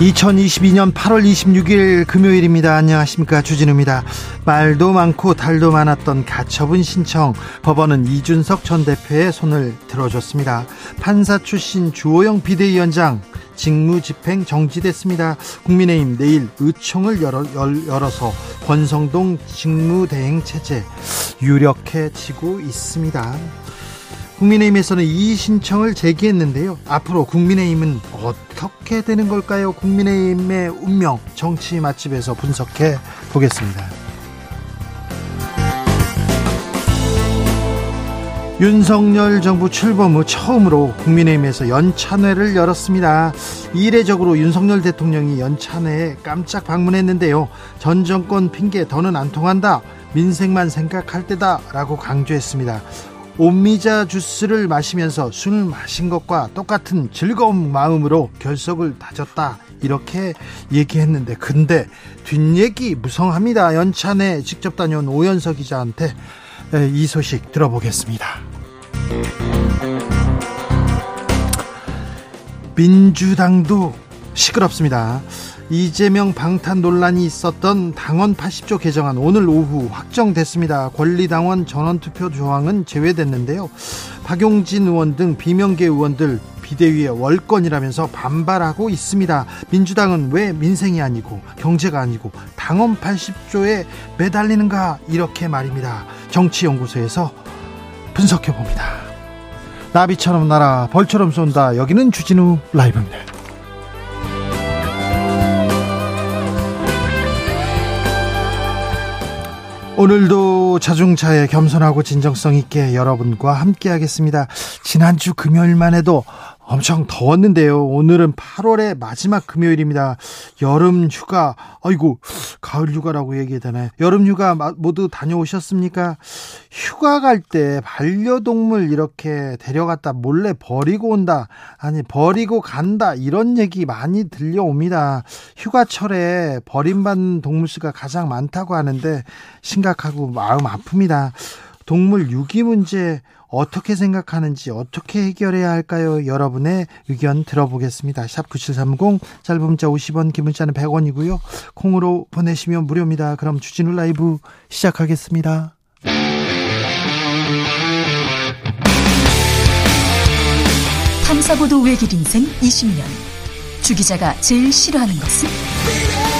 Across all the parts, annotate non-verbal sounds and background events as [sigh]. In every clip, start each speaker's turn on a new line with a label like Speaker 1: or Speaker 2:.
Speaker 1: 2022년 8월 26일 금요일입니다. 안녕하십니까. 주진우입니다. 말도 많고 달도 많았던 가처분 신청 법원은 이준석 전 대표의 손을 들어줬습니다. 판사 출신 주호영 비대위원장 직무 집행 정지됐습니다. 국민의힘 내일 의총을 열어, 열어서 권성동 직무대행 체제 유력해지고 있습니다. 국민의힘에서는 이 신청을 제기했는데요. 앞으로 국민의힘은 어떻게 되는 걸까요? 국민의힘의 운명 정치 맛집에서 분석해 보겠습니다. 윤석열 정부 출범 후 처음으로 국민의힘에서 연찬회를 열었습니다. 이례적으로 윤석열 대통령이 연찬회에 깜짝 방문했는데요. 전 정권 핑계 더는 안 통한다. 민생만 생각할 때다라고 강조했습니다. 옴미자 주스를 마시면서 술을 마신 것과 똑같은 즐거운 마음으로 결석을 다졌다. 이렇게 얘기했는데 근데 뒷얘기 무성합니다. 연찬에 직접 다녀온 오연석 기자한테 이 소식 들어보겠습니다. 민주당도 시끄럽습니다 이재명 방탄 논란이 있었던 당원 80조 개정안 오늘 오후 확정됐습니다. 권리당원 전원투표 조항은 제외됐는데요. 박용진 의원 등 비명계 의원들 비대위의 월권이라면서 반발하고 있습니다. 민주당은 왜 민생이 아니고 경제가 아니고 당원 80조에 매달리는가 이렇게 말입니다. 정치연구소에서 분석해 봅니다. 나비처럼 날아 벌처럼 쏜다. 여기는 주진우 라이브입니다. 오늘도 자중차에 겸손하고 진정성 있게 여러분과 함께 하겠습니다. 지난주 금요일만 해도 엄청 더웠는데요. 오늘은 8월의 마지막 금요일입니다. 여름 휴가, 아이고, 가을 휴가라고 얘기해야 되나요? 여름 휴가 모두 다녀오셨습니까? 휴가 갈 때 반려동물 이렇게 데려갔다 몰래 버리고 온다. 아니, 버리고 간다. 이런 얘기 많이 들려옵니다. 휴가철에 버림받는 동물 수가 가장 많다고 하는데 심각하고 마음 아픕니다. 동물 유기 문제 어떻게 생각하는지 어떻게 해결해야 할까요? 여러분의 의견 들어보겠습니다. 샵 9730 짧은 문자 50원 긴 문자는 100원이고요. 콩으로 보내시면 무료입니다. 그럼 주진우 라이브 시작하겠습니다.
Speaker 2: 탐사보도 외길 인생 20년 주 기자가 제일 싫어하는 것은?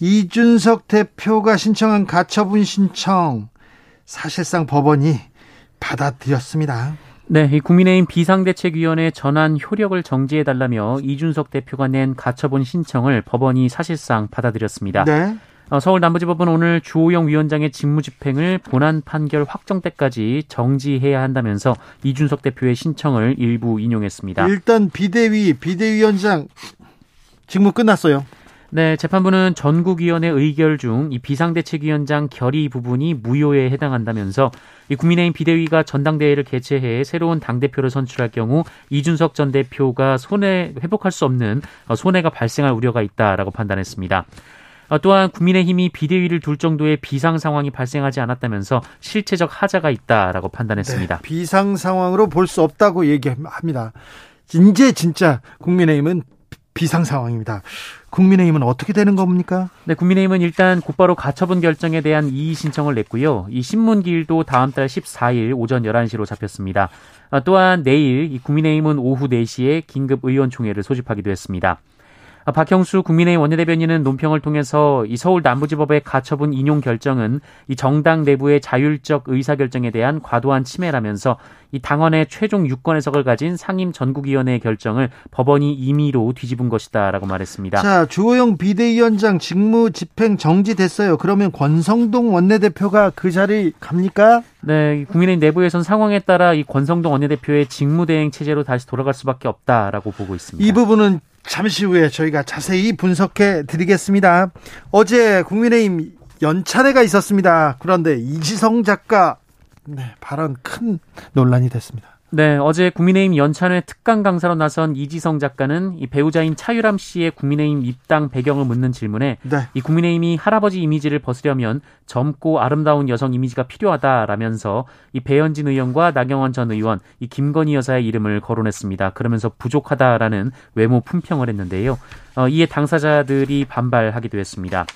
Speaker 1: 이준석 대표가 신청한 가처분 신청 사실상 법원이 받아들였습니다.
Speaker 3: 네, 이 국민의힘 비상대책위원회 전환 효력을 정지해달라며 이준석 대표가 낸 가처분 신청을 법원이 사실상 받아들였습니다. 네. 어, 서울 남부지법은 오늘 주호영 위원장의 직무집행을 본안 판결 확정 때까지 정지해야 한다면서 이준석 대표의 신청을 일부 인용했습니다.
Speaker 1: 일단 비대위 비대위원장 직무 끝났어요.
Speaker 3: 네, 재판부는 전국위원회 의결 중 이 비상대책위원장 결의 부분이 무효에 해당한다면서 이 국민의힘 비대위가 전당대회를 개최해 새로운 당대표를 선출할 경우 이준석 전 대표가 손해 회복할 수 없는 손해가 발생할 우려가 있다라고 판단했습니다. 어, 또한 국민의힘이 비대위를 둘 정도의 비상 상황이 발생하지 않았다면서 실체적 하자가 있다라고 판단했습니다. 네,
Speaker 1: 비상 상황으로 볼 수 없다고 얘기합니다. 이제 진짜 국민의힘은 비상 상황입니다. 국민의힘은 어떻게 되는 겁니까?
Speaker 3: 네, 국민의힘은 일단 곧바로 가처분 결정에 대한 이의 신청을 냈고요. 이 신문 기일도 다음 달 14일 오전 11시로 잡혔습니다. 아, 또한 내일 국민의힘은 오후 4시에 긴급 의원총회를 소집하기도 했습니다. 아, 박형수 국민의힘 원내대변인은 논평을 통해서 이 서울 남부지법의 가처분 인용 결정은 이 정당 내부의 자율적 의사결정에 대한 과도한 침해라면서 이 당원의 최종 유권 해석을 가진 상임 전국위원회의 결정을 법원이 임의로 뒤집은 것이다라고 말했습니다.
Speaker 1: 자, 주호영 비대위원장 직무 집행 정지됐어요. 그러면 권성동 원내대표가 그 자리 갑니까?
Speaker 3: 네, 국민의힘 내부에선 상황에 따라 이 권성동 원내대표의 직무대행 체제로 다시 돌아갈 수밖에 없다라고 보고 있습니다.
Speaker 1: 이 부분은 잠시 후에 저희가 자세히 분석해 드리겠습니다. 어제 국민의힘 연찬회가 있었습니다. 그런데 이지성 작가 네, 발언 큰 논란이 됐습니다.
Speaker 3: 네, 어제 국민의힘 연찬회 특강 강사로 나선 이지성 작가는 이 배우자인 차유람 씨의 국민의힘 입당 배경을 묻는 질문에 네. 이 국민의힘이 할아버지 이미지를 벗으려면 젊고 아름다운 여성 이미지가 필요하다라면서 이 배현진 의원과 나경원 전 의원, 이 김건희 여사의 이름을 거론했습니다. 그러면서 부족하다라는 외모 품평을 했는데요. 어, 이에 당사자들이 반발하기도 했습니다.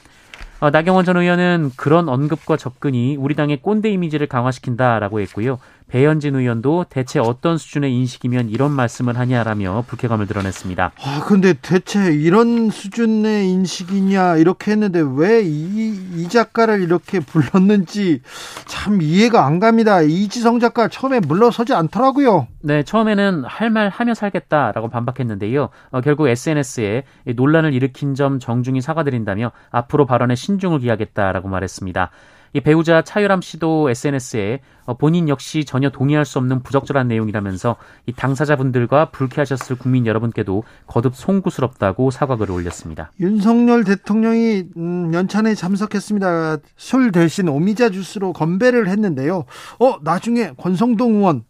Speaker 3: 어, 나경원 전 의원은 그런 언급과 접근이 우리 당의 꼰대 이미지를 강화시킨다라고 했고요. 배현진 의원도 대체 어떤 수준의 인식이면 이런 말씀을 하냐라며 불쾌감을 드러냈습니다.
Speaker 1: 아, 근데 대체 이런 수준의 인식이냐 이렇게 했는데 왜이 이 작가를 이렇게 불렀는지 참 이해가 안 갑니다. 이지성 작가 처음에 물러서지 않더라고요.
Speaker 3: 네, 처음에는 할 말 하며 살겠다라고 반박했는데요. 어, 결국 SNS에 논란을 일으킨 점 정중히 사과드린다며 앞으로 발언에 신중을 기하겠다라고 말했습니다. 이 배우자 차유람 씨도 SNS에 어, 본인 역시 전혀 동의할 수 없는 부적절한 내용이라면서 이 당사자분들과 불쾌하셨을 국민 여러분께도 거듭 송구스럽다고 사과글을 올렸습니다.
Speaker 1: 윤석열 대통령이 음, 연찬에 참석했습니다. 술 대신 오미자 주스로 건배를 했는데요. 어 나중에 권성동 의원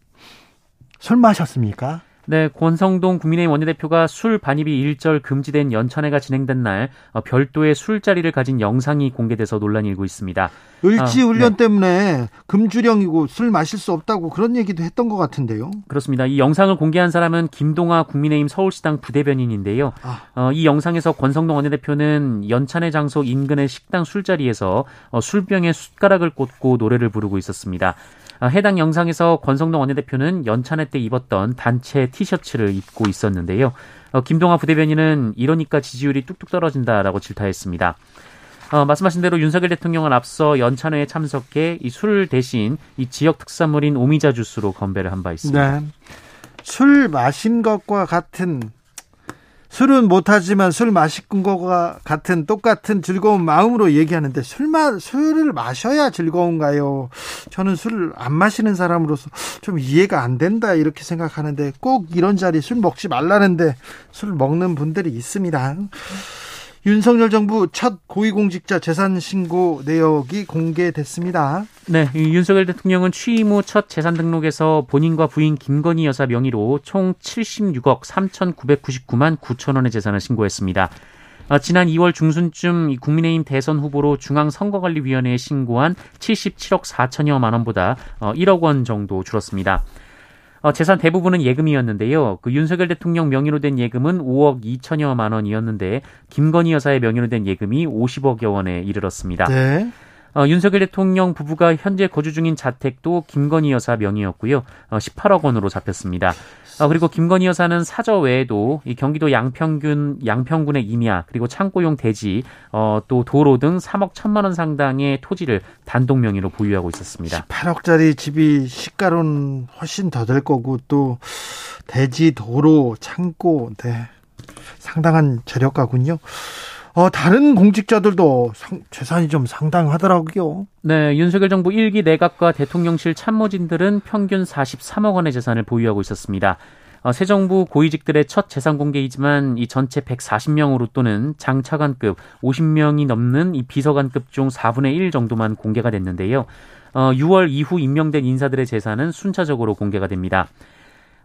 Speaker 1: 술 마셨습니까?
Speaker 3: 네, 권성동 국민의힘 원내대표가 술 반입이 일절 금지된 연찬회가 진행된 날 어, 별도의 술자리를 가진 영상이 공개돼서 논란이 일고 있습니다.
Speaker 1: 을지 훈련 아, 네. 때문에 금주령이고 술 마실 수 없다고 그런 얘기도 했던 것 같은데요.
Speaker 3: 그렇습니다. 이 영상을 공개한 사람은 김동아 국민의힘 서울시당 부대변인인데요. 아. 어, 이 영상에서 권성동 원내대표는 연찬회 장소 인근의 식당 술자리에서 어, 술병에 숟가락을 꽂고 노래를 부르고 있었습니다. 아, 해당 영상에서 권성동 원내대표는 연찬회 때 입었던 단체 티셔츠를 입고 있었는데요. 어, 김동아 부대변인은 이러니까 지지율이 뚝뚝 떨어진다라고 질타했습니다. 어, 말씀하신 대로 윤석열 대통령은 앞서 연찬회에 참석해 이 술 대신 이 지역 특산물인 오미자 주스로 건배를 한 바 있습니다. 네.
Speaker 1: 술 마신 것과 같은 술은 못하지만 술 마시는 것과 같은 똑같은 즐거운 마음으로 얘기하는데 술 마, 술을 마셔야 즐거운가요? 저는 술을 안 마시는 사람으로서 좀 이해가 안 된다 이렇게 생각하는데 꼭 이런 자리 술 먹지 말라는데 술 먹는 분들이 있습니다. 윤석열 정부 첫 고위공직자 재산 신고 내역이 공개됐습니다.
Speaker 3: 네, 윤석열 대통령은 취임 후 첫 재산 등록에서 본인과 부인 김건희 여사 명의로 총 76억 3,999만 9천 원의 재산을 신고했습니다. 어, 지난 2월 중순쯤 국민의힘 대선 후보로 중앙선거관리위원회에 신고한 77억 4천여만 원보다 1억 어, 원 정도 줄었습니다. 어, 재산 대부분은 예금이었는데요. 그 윤석열 대통령 명의로 된 예금은 5억 2천여만 원이었는데 김건희 여사의 명의로 된 예금이 50억여 원에 이르렀습니다. 네. 어, 윤석열 대통령 부부가 현재 거주 중인 자택도 김건희 여사 명의였고요. 어, 18억 원으로 잡혔습니다. 어, 그리고 김건희 여사는 사저 외에도 이 경기도 양평군 양평군의 임야 그리고 창고용 대지 어, 또 도로 등 3억 1천만 원 상당의 토지를 단독 명의로 보유하고 있었습니다.
Speaker 1: 18억짜리 집이 시가로는 훨씬 더 될 거고 또 대지 도로 창고 네. 상당한 재력가군요. 어, 다른 공직자들도 상, 재산이 좀 상당하더라고요.
Speaker 3: 네, 윤석열 정부 1기 내각과 대통령실 참모진들은 평균 43억 원의 재산을 보유하고 있었습니다. 어, 새 정부 고위직들의 첫 재산 공개이지만 이 전체 140명으로 또는 장차관급 50명이 넘는 이 비서관급 중 4분의 1 정도만 공개가 됐는데요. 어, 6월 이후 임명된 인사들의 재산은 순차적으로 공개가 됩니다.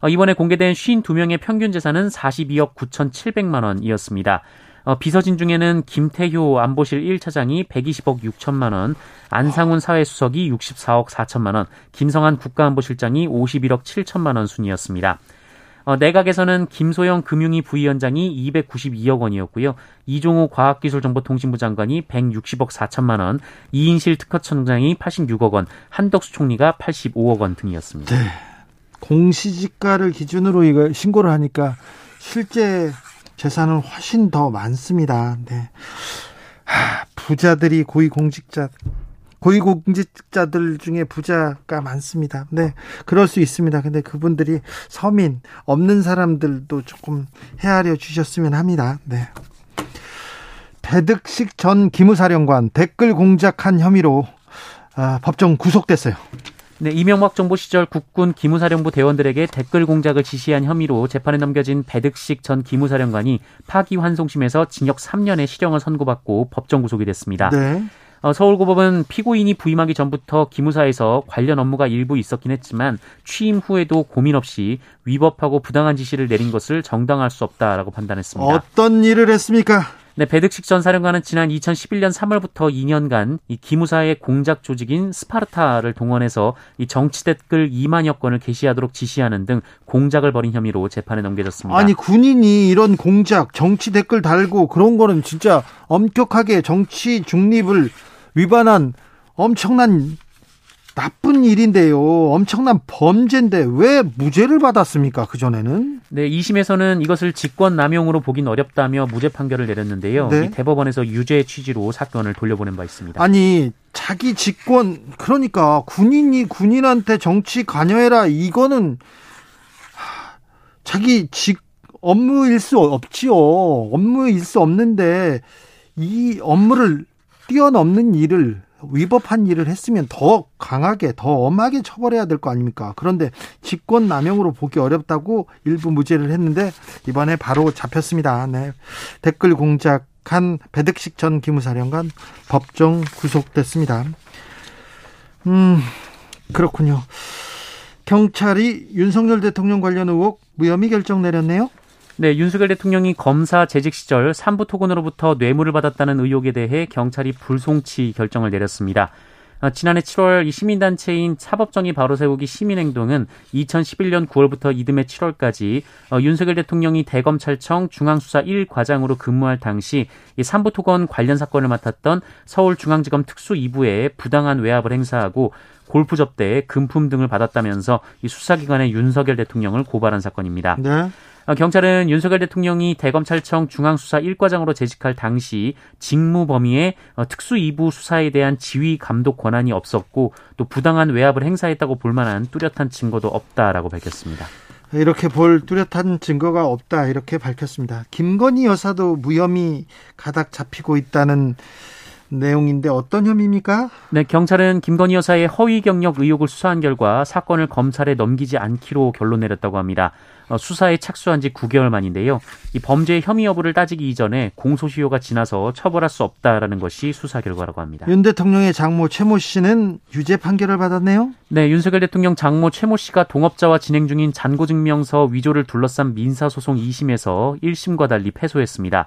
Speaker 3: 어, 이번에 공개된 52명의 평균 재산은 42억 9,700만 원이었습니다. 어, 비서진 중에는 김태효 안보실 1차장이 120억 6천만 원, 안상훈 사회수석이 64억 4천만 원, 김성한 국가안보실장이 51억 7천만 원 순이었습니다. 어, 내각에서는 김소영 금융위 부위원장이 292억 원이었고요. 이종호 과학기술정보통신부 장관이 160억 4천만 원, 이인실 특허청장이 86억 원, 한덕수 총리가 85억 원 등이었습니다.
Speaker 1: 네. 공시지가를 기준으로 이거 신고를 하니까 실제 재산은 훨씬 더 많습니다. 네. 하, 부자들이 고위공직자 고위공직자들 중에 부자가 많습니다. 네, 그럴 수 있습니다. 근데 그분들이 서민 없는 사람들도 조금 헤아려 주셨으면 합니다. 네. 배득식 전 기무사령관 댓글 공작한 혐의로 아, 법정 구속됐어요.
Speaker 3: 네, 이명박 정부 시절 국군 기무사령부 대원들에게 댓글 공작을 지시한 혐의로 재판에 넘겨진 배득식 전 기무사령관이 파기환송심에서 징역 3년의 실형을 선고받고 법정 구속이 됐습니다. 네. 어, 서울고법은 피고인이 부임하기 전부터 기무사에서 관련 업무가 일부 있었긴 했지만 취임 후에도 고민 없이 위법하고 부당한 지시를 내린 것을 정당화할 수 없다라고 판단했습니다.
Speaker 1: 어떤 일을 했습니까?
Speaker 3: 네, 배득식 전 사령관은 지난 2011년 3월부터 2년간 이 기무사의 공작 조직인 스파르타를 동원해서 이 정치 댓글 2만여 건을 게시하도록 지시하는 등 공작을 벌인 혐의로 재판에 넘겨졌습니다.
Speaker 1: 아니 군인이 이런 공작, 정치 댓글 달고 그런 거는 진짜 엄격하게 정치 중립을 위반한 엄청난 나쁜 일인데요. 엄청난 범죄인데 왜 무죄를 받았습니까? 그 전에는?
Speaker 3: 네, 2심에서는 이것을 직권 남용으로 보긴 어렵다며 무죄 판결을 내렸는데요. 네. 대법원에서 유죄 취지로 사건을 돌려보낸 바 있습니다.
Speaker 1: 아니, 자기 직권 그러니까 군인이 군인한테 정치 관여해라 이거는 자기 직 업무일 수 없지요. 업무일 수 없는데 이 업무를 뛰어넘는 일을 위법한 일을 했으면 더 강하게 더 엄하게 처벌해야 될 거 아닙니까? 그런데 직권 남용으로 보기 어렵다고 일부 무죄를 했는데 이번에 바로 잡혔습니다. 네. 댓글 공작한 배득식 전 기무사령관 법정 구속됐습니다. 음, 그렇군요. 경찰이 윤석열 대통령 관련 의혹 무혐의 결정 내렸네요.
Speaker 3: 네, 윤석열 대통령이 검사 재직 시절 삼부 토건으로부터 뇌물을 받았다는 의혹에 대해 경찰이 불송치 결정을 내렸습니다. 어, 지난해 7월 이 시민단체인 사법정의 바로 세우기 시민행동은 2011년 9월부터 이듬해 7월까지 어, 윤석열 대통령이 대검찰청 중앙수사 1과장으로 근무할 당시 이 삼부토건 관련 사건을 맡았던 서울중앙지검 특수 2부에 부당한 외압을 행사하고 골프 접대에 금품 등을 받았다면서 이 수사기관의 윤석열 대통령을 고발한 사건입니다. 네. 어, 경찰은 윤석열 대통령이 대검찰청 중앙수사 1과장으로 재직할 당시 직무 범위에 어, 특수 2부 수사에 대한 지휘 감독 권한이 없었고 또 부당한 외압을 행사했다고 볼 만한 뚜렷한 증거도 없다라고 밝혔습니다.
Speaker 1: 이렇게 볼 뚜렷한 증거가 없다 이렇게 밝혔습니다. 김건희 여사도 무혐의 가닥 잡히고 있다는 내용인데 어떤 혐의입니까?
Speaker 3: 네, 경찰은 김건희 여사의 허위 경력 의혹을 수사한 결과 사건을 검찰에 넘기지 않기로 결론 내렸다고 합니다. 어, 수사에 착수한 지 9개월 만인데요. 이 범죄의 혐의 여부를 따지기 이전에 공소시효가 지나서 처벌할 수 없다라는 것이 수사 결과라고 합니다.
Speaker 1: 윤 대통령의 장모 최모 씨는 유죄 판결을 받았네요.
Speaker 3: 네, 윤석열 대통령 장모 최모 씨가 동업자와 진행 중인 잔고증명서 위조를 둘러싼 민사소송 2심에서 1심과 달리 패소했습니다.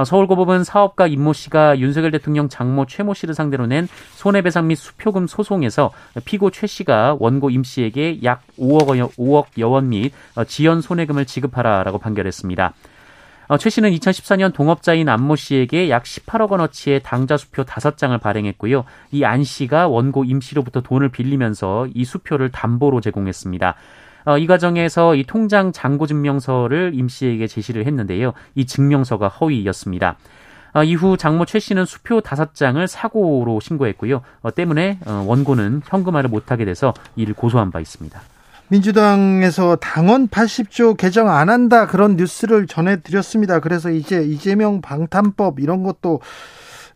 Speaker 3: 어, 서울고법은 사업가 임모 씨가 윤석열 대통령 장모 최모 씨를 상대로 낸 손해배상 및 수표금 소송에서 피고 최 씨가 원고 임 씨에게 약 5억, 5억 여원 및 어, 지연 손해금을 지급하라라고 판결했습니다. 어, 최 씨는 2014년 동업자인 안모 씨에게 약 18억 원어치의 당좌 수표 5장을 발행했고요. 이 안 씨가 원고 임 씨로부터 돈을 빌리면서 이 수표를 담보로 제공했습니다. 어, 이 과정에서 이 통장 잔고 증명서를 임 씨에게 제시를 했는데요. 이 증명서가 허위였습니다. 어, 이후 장모 최 씨는 수표 다섯 장을 사고로 신고했고요. 어, 때문에 어, 원고는 현금화를 못하게 돼서 이를 고소한 바 있습니다.
Speaker 1: 민주당에서 당원 80조 개정 안 한다 그런 뉴스를 전해드렸습니다. 그래서 이제 이재명 방탄법 이런 것도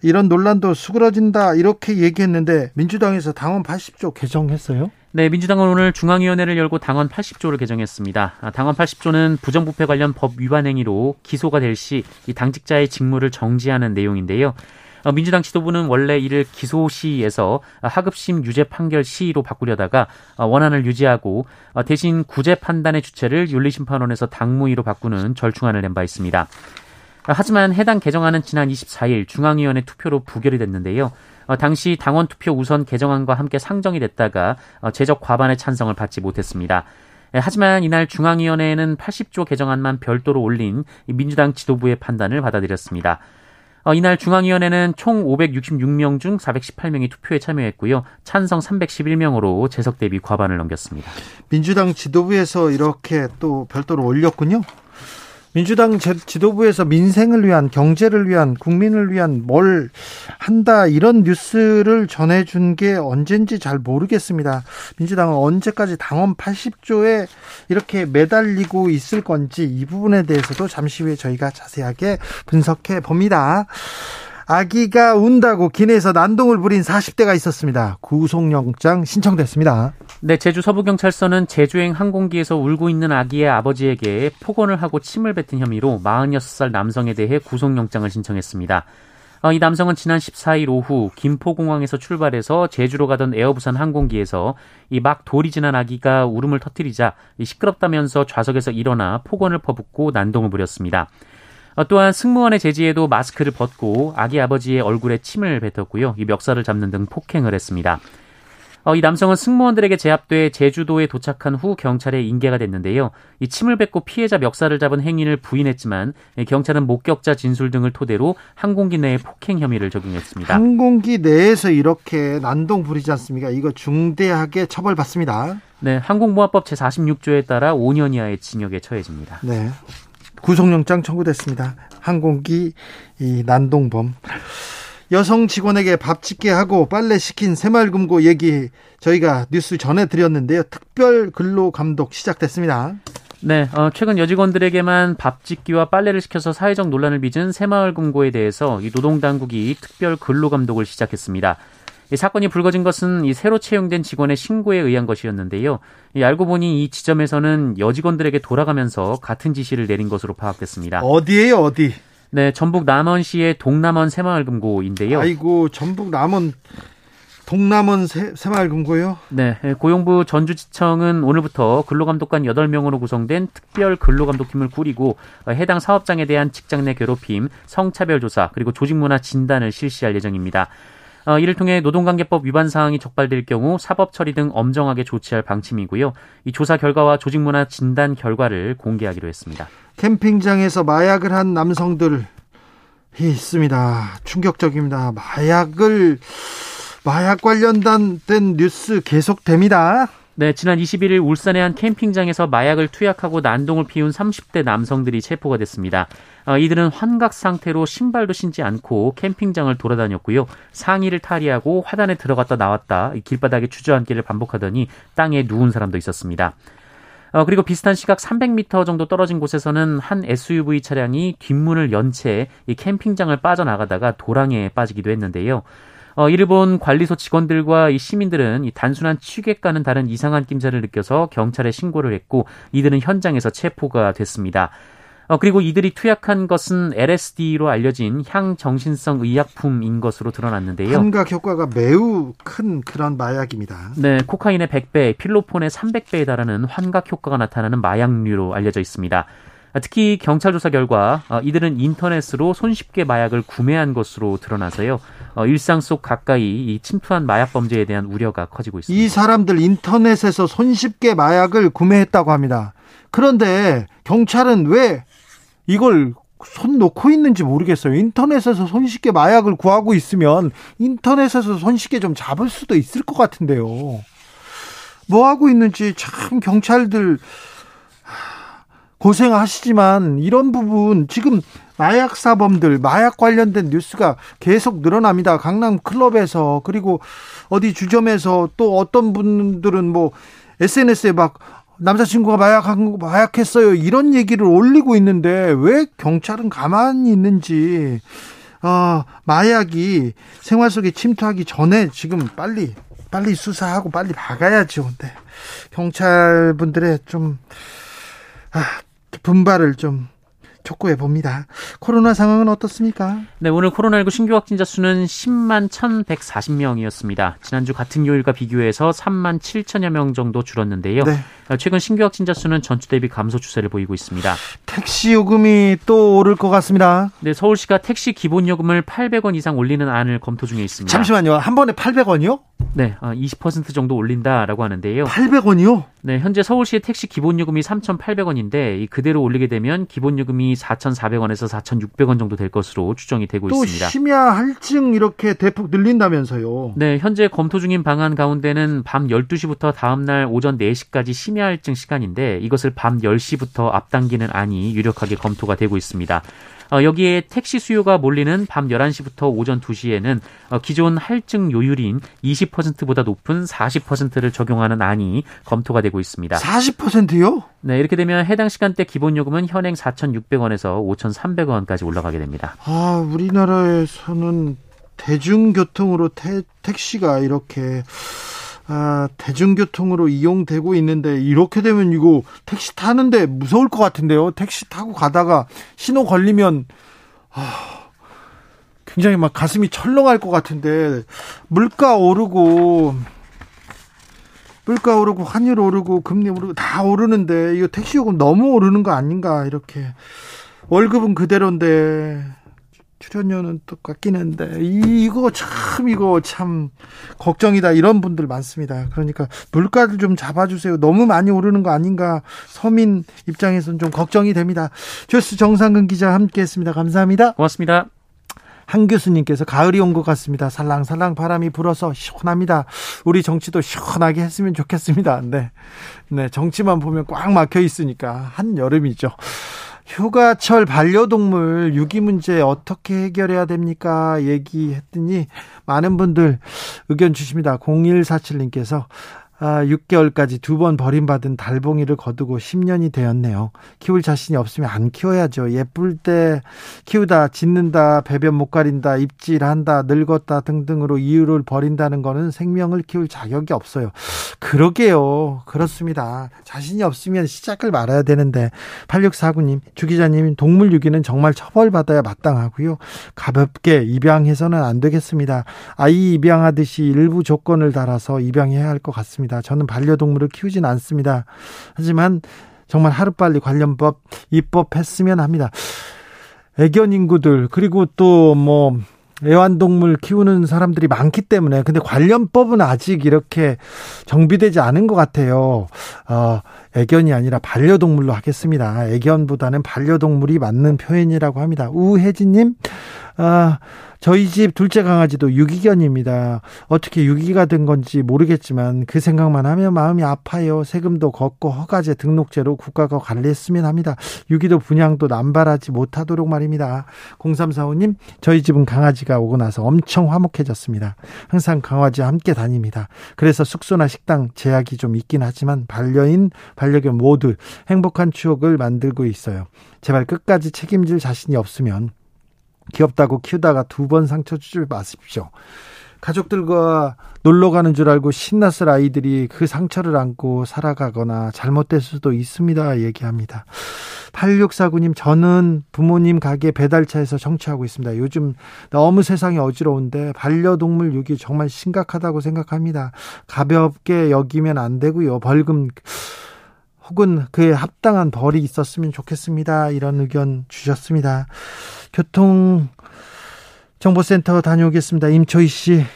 Speaker 1: 이런 논란도 수그러진다 이렇게 얘기했는데 민주당에서 당원 80조 개정했어요?
Speaker 3: 네, 민주당은 오늘 중앙위원회를 열고 당원 80조를 개정했습니다. 아, 당원 80조는 부정부패 관련 법 위반 행위로 기소가 될 시 이 당직자의 직무를 정지하는 내용인데요. 어, 민주당 지도부는 원래 이를 기소 시에서 하급심 유죄 판결 시로 바꾸려다가 어, 원안을 유지하고 어, 대신 구제 판단의 주체를 윤리심판원에서 당무위로 바꾸는 절충안을 낸 바 있습니다. 하지만 해당 개정안은 지난 24일 중앙위원회 투표로 부결이 됐는데요. 어, 당시 당원 투표 우선 개정안과 함께 상정이 됐다가 어, 제적 과반의 찬성을 받지 못했습니다. 예, 하지만 이날 중앙위원회는 80조 개정안만 별도로 올린 민주당 지도부의 판단을 받아들였습니다. 어, 이날 중앙위원회는 총 566명 중 418명이 투표에 참여했고요. 찬성 311명으로 재석 대비 과반을 넘겼습니다.
Speaker 1: 민주당 지도부에서 이렇게 또 별도로 올렸군요. 민주당 지도부에서 민생을 위한 경제를 위한 국민을 위한 뭘 한다 이런 뉴스를 전해준 게 언젠지 잘 모르겠습니다. 민주당은 언제까지 당원 80조에 이렇게 매달리고 있을 건지 이 부분에 대해서도 잠시 후에 저희가 자세하게 분석해 봅니다. 아기가 운다고 기내에서 난동을 부린 40대가 있었습니다. 구속영장 신청됐습니다.
Speaker 3: 네, 제주 서부경찰서는 제주행 항공기에서 울고 있는 아기의 아버지에게 폭언을 하고 침을 뱉은 혐의로 46살 남성에 대해 구속영장을 신청했습니다. 어, 이 남성은 지난 14일 오후 김포공항에서 출발해서 제주로 가던 에어부산 항공기에서 이 막 돌이 지난 아기가 울음을 터뜨리자 시끄럽다면서 좌석에서 일어나 폭언을 퍼붓고 난동을 부렸습니다. 어, 또한 승무원의 제지에도 마스크를 벗고 아기 아버지의 얼굴에 침을 뱉었고요. 이 멱살을 잡는 등 폭행을 했습니다. 어, 이 남성은 승무원들에게 제압돼 제주도에 도착한 후 경찰에 인계가 됐는데요. 이 침을 뱉고 피해자 멱살을 잡은 행위를 부인했지만 경찰은 목격자 진술 등을 토대로 항공기 내에 폭행 혐의를 적용했습니다.
Speaker 1: 항공기 내에서 이렇게 난동 부리지 않습니까? 이거 중대하게 처벌받습니다.
Speaker 3: 네, 항공모함법 제46조에 따라 5년 이하의 징역에 처해집니다.
Speaker 1: 네. 구속영장 청구됐습니다. 항공기 이 난동범. 여성 직원에게 밥 짓게 하고 빨래 시킨 새마을금고 얘기 저희가 뉴스 전해드렸는데요. 특별 근로 감독 시작됐습니다.
Speaker 3: 네, 어, 최근 여직원들에게만 밥 짓기와 빨래를 시켜서 사회적 논란을 빚은 새마을금고에 대해서 이 노동당국이 특별 근로 감독을 시작했습니다. 이 사건이 불거진 것은 이 새로 채용된 직원의 신고에 의한 것이었는데요. 이 알고 보니 이 지점에서는 여직원들에게 돌아가면서 같은 지시를 내린 것으로 파악됐습니다.
Speaker 1: 어디에요, 어디?
Speaker 3: 네, 전북 남원시의 동남원 새마을금고인데요.
Speaker 1: 아이고, 전북 남원 동남원 새, 새마을금고요?
Speaker 3: 네, 고용부 전주지청은 오늘부터 근로감독관 8명으로 구성된 특별 근로감독팀을 꾸리고 해당 사업장에 대한 직장 내 괴롭힘, 성차별 조사, 그리고 조직문화 진단을 실시할 예정입니다. 어, 이를 통해 노동관계법 위반 사항이 적발될 경우 사법 처리 등 엄정하게 조치할 방침이고요. 이 조사 결과와 조직문화 진단 결과를 공개하기로 했습니다.
Speaker 1: 캠핑장에서 마약을 한 남성들이 있습니다. 충격적입니다. 마약을 마약 관련된 뉴스 계속됩니다.
Speaker 3: 네, 지난 21일 울산의 한 캠핑장에서 마약을 투약하고 난동을 피운 30대 남성들이 체포가 됐습니다. 어, 이들은 환각 상태로 신발도 신지 않고 캠핑장을 돌아다녔고요. 상의를 탈의하고 화단에 들어갔다 나왔다 길바닥에 주저앉기를 반복하더니 땅에 누운 사람도 있었습니다. 어, 그리고 비슷한 시각 300m 정도 떨어진 곳에서는 한 SUV 차량이 뒷문을 연 채 이 캠핑장을 빠져나가다가 도랑에 빠지기도 했는데요. 어, 이를 본 관리소 직원들과 이 시민들은 이 단순한 취객과는 다른 이상한 낌새를 느껴서 경찰에 신고를 했고 이들은 현장에서 체포가 됐습니다. 어, 그리고 이들이 투약한 것은 LSD로 알려진 향정신성 의약품인 것으로 드러났는데요.
Speaker 1: 환각 효과가 매우 큰 그런 마약입니다.
Speaker 3: 네, 코카인의 100배, 필로폰의 300배에 달하는 환각 효과가 나타나는 마약류로 알려져 있습니다. 특히 경찰 조사 결과 어, 이들은 인터넷으로 손쉽게 마약을 구매한 것으로 드러나서요. 어, 일상 속 가까이 침투한 마약 범죄에 대한 우려가 커지고 있습니다.
Speaker 1: 이 사람들 인터넷에서 손쉽게 마약을 구매했다고 합니다. 그런데 경찰은 왜 이걸 손 놓고 있는지 모르겠어요. 인터넷에서 손쉽게 마약을 구하고 있으면 인터넷에서 손쉽게 좀 잡을 수도 있을 것 같은데요. 뭐 하고 있는지 참 경찰들 고생하시지만 이런 부분 지금 마약 사범들 마약 관련된 뉴스가 계속 늘어납니다. 강남 클럽에서 그리고 어디 주점에서 또 어떤 분들은 뭐 SNS에 막 남자친구가 마약한 마약했어요 이런 얘기를 올리고 있는데 왜 경찰은 가만히 있는지 어, 마약이 생활 속에 침투하기 전에 지금 빨리 빨리 수사하고 빨리 박아야죠. 근데 경찰 분들의 좀 아, 분발을 좀 촉구해 봅니다. 코로나 상황은 어떻습니까?
Speaker 3: 네, 오늘 코로나19 신규 확진자 수는 10만 1,140명이었습니다. 지난주 같은 요일과 비교해서 3만 7천여 명 정도 줄었는데요. 네. 최근 신규 확진자 수는 전주 대비 감소 추세를 보이고 있습니다.
Speaker 1: 택시 요금이 또 오를 것 같습니다.
Speaker 3: 네, 서울시가 택시 기본 요금을 800원 이상 올리는 안을 검토 중에 있습니다.
Speaker 1: 잠시만요. 한 번에 800원이요?
Speaker 3: 네, 20% 어, 정도 올린다라고 하는데요.
Speaker 1: 800원이요?
Speaker 3: 네, 현재 서울시의 택시 기본 요금이 3,800원인데 이 그대로 올리게 되면 기본 요금이 4,400원에서 4,600원 정도 될 것으로 추정이 되고
Speaker 1: 또
Speaker 3: 있습니다.
Speaker 1: 심야 할증 이렇게 대폭 늘린다면서요.
Speaker 3: 네, 현재 검토 중인 방안 가운데는 밤 12시부터 다음 날 오전 4시까지 심야 할증 시간인데 이것을 밤 10시부터 앞당기는 안이 유력하게 검토가 되고 있습니다. 어, 여기에 택시 수요가 몰리는 밤 11시부터 오전 2시에는 어, 기존 할증 요율인 20%보다 높은 40%를 적용하는 안이 검토가 되고 있습니다.
Speaker 1: 40%요?
Speaker 3: 네, 이렇게 되면 해당 시간대 기본 요금은 현행 4,600원에서 5,300원까지 올라가게 됩니다.
Speaker 1: 아, 우리나라에서는 대중교통으로 태, 택시가 이렇게 아, 대중교통으로 이용되고 있는데 이렇게 되면 이거 택시 타는데 무서울 것 같은데요. 택시 타고 가다가 신호 걸리면 아, 굉장히 막 가슴이 철렁할 것 같은데 물가 오르고 물가 오르고 환율 오르고 금리 오르고 다 오르는데 이거 택시 요금 너무 오르는 거 아닌가 이렇게 월급은 그대로인데 출연료는 똑같긴 한데 이거 참 이거 참 걱정이다 이런 분들 많습니다. 그러니까 물가를 좀 잡아주세요. 너무 많이 오르는 거 아닌가 서민 입장에서는 좀 걱정이 됩니다. 주스 정상근 기자 함께했습니다. 감사합니다.
Speaker 3: 고맙습니다.
Speaker 1: 한 교수님께서 가을이 온 것 같습니다. 살랑살랑 바람이 불어서 시원합니다. 우리 정치도 시원하게 했으면 좋겠습니다. 네. 네. 정치만 보면 꽉 막혀 있으니까 한 여름이죠. 휴가철 반려동물 유기 문제 어떻게 해결해야 됩니까? 얘기했더니 많은 분들 의견 주십니다. 0147님께서 아, 6개월까지 두 번 버림받은 달봉이를 거두고 10년이 되었네요. 키울 자신이 없으면 안 키워야죠. 예쁠 때 키우다 짓는다, 배변 못 가린다, 입질한다, 늙었다 등등으로 이유를 버린다는 거는 생명을 키울 자격이 없어요. 그러게요. 그렇습니다. 자신이 없으면 시작을 말아야 되는데 8649님, 주 기자님 동물 유기는 정말 처벌받아야 마땅하고요. 가볍게 입양해서는 안 되겠습니다. 아이 입양하듯이 일부 조건을 달아서 입양해야 할 것 같습니다. 않습니다. 저는 반려동물을 키우진 않습니다. 하지만 정말 하루빨리 관련법 입법했으면 합니다. 애견 인구들 그리고 또 뭐 애완동물 키우는 사람들이 많기 때문에 근데 관련법은 아직 이렇게 정비되지 않은 것 같아요. 어, 애견이 아니라 반려동물로 하겠습니다. 애견보다는 반려동물이 맞는 표현이라고 합니다. 우혜진님, 아, 저희 집 둘째 강아지도 유기견입니다. 어떻게 유기가 된 건지 모르겠지만 그 생각만 하면 마음이 아파요. 세금도 걷고 허가제 등록제로 국가가 관리했으면 합니다. 유기도 분양도 남발하지 못하도록 말입니다. 0345님, 저희 집은 강아지가 오고 나서 엄청 화목해졌습니다. 항상 강아지와 함께 다닙니다. 그래서 숙소나 식당 제약이 좀 있긴 하지만 반려인, 반려견 모두 행복한 추억을 만들고 있어요. 제발 끝까지 책임질 자신이 없으면 귀엽다고 키우다가 두 번 상처 주지 마십시오. 가족들과 놀러 가는 줄 알고 신났을 아이들이 그 상처를 안고 살아가거나 잘못될 수도 있습니다. 얘기합니다. 8649님, 저는 부모님 가게 배달차에서 청취하고 있습니다. 요즘 너무 세상이 어지러운데 반려동물 유기 정말 심각하다고 생각합니다. 가볍게 여기면 안 되고요. 벌금 혹은 그에 합당한 벌이 있었으면 좋겠습니다. 이런 의견 주셨습니다. 교통 정보센터 다녀오겠습니다. 임초희 씨.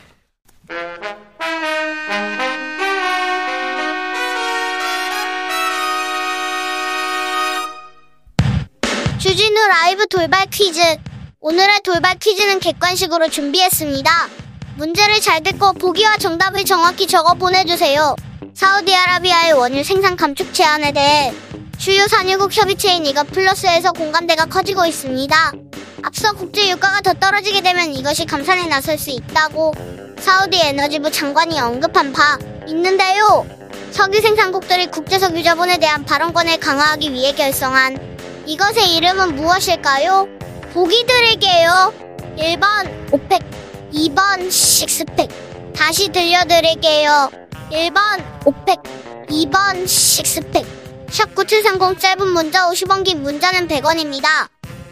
Speaker 4: 주진우 라이브 돌발 퀴즈. 오늘의 돌발 퀴즈는 객관식으로 준비했습니다. 문제를 잘 듣고 보기와 정답을 정확히 적어 보내주세요. 사우디아라비아의 원유 생산 감축 제한에 대해 주요 산유국 협의체인 이가 플러스에서 공감대가 커지고 있습니다. 앞서 국제 유가가 더 떨어지게 되면 이것이 감산에 나설 수 있다고 사우디 에너지부 장관이 언급한 바 있는데요. 석유 생산국들이 국제 석유 자본에 대한 발언권을 강화하기 위해 결성한 이것의 이름은 무엇일까요? 보기 드릴게요. 1번 오펙, 2번 식스팩. 다시 들려드릴게요. 1번 오펙, 2번 식스팩. 샵 9730 짧은 문자 50원 긴 문자는 100원입니다.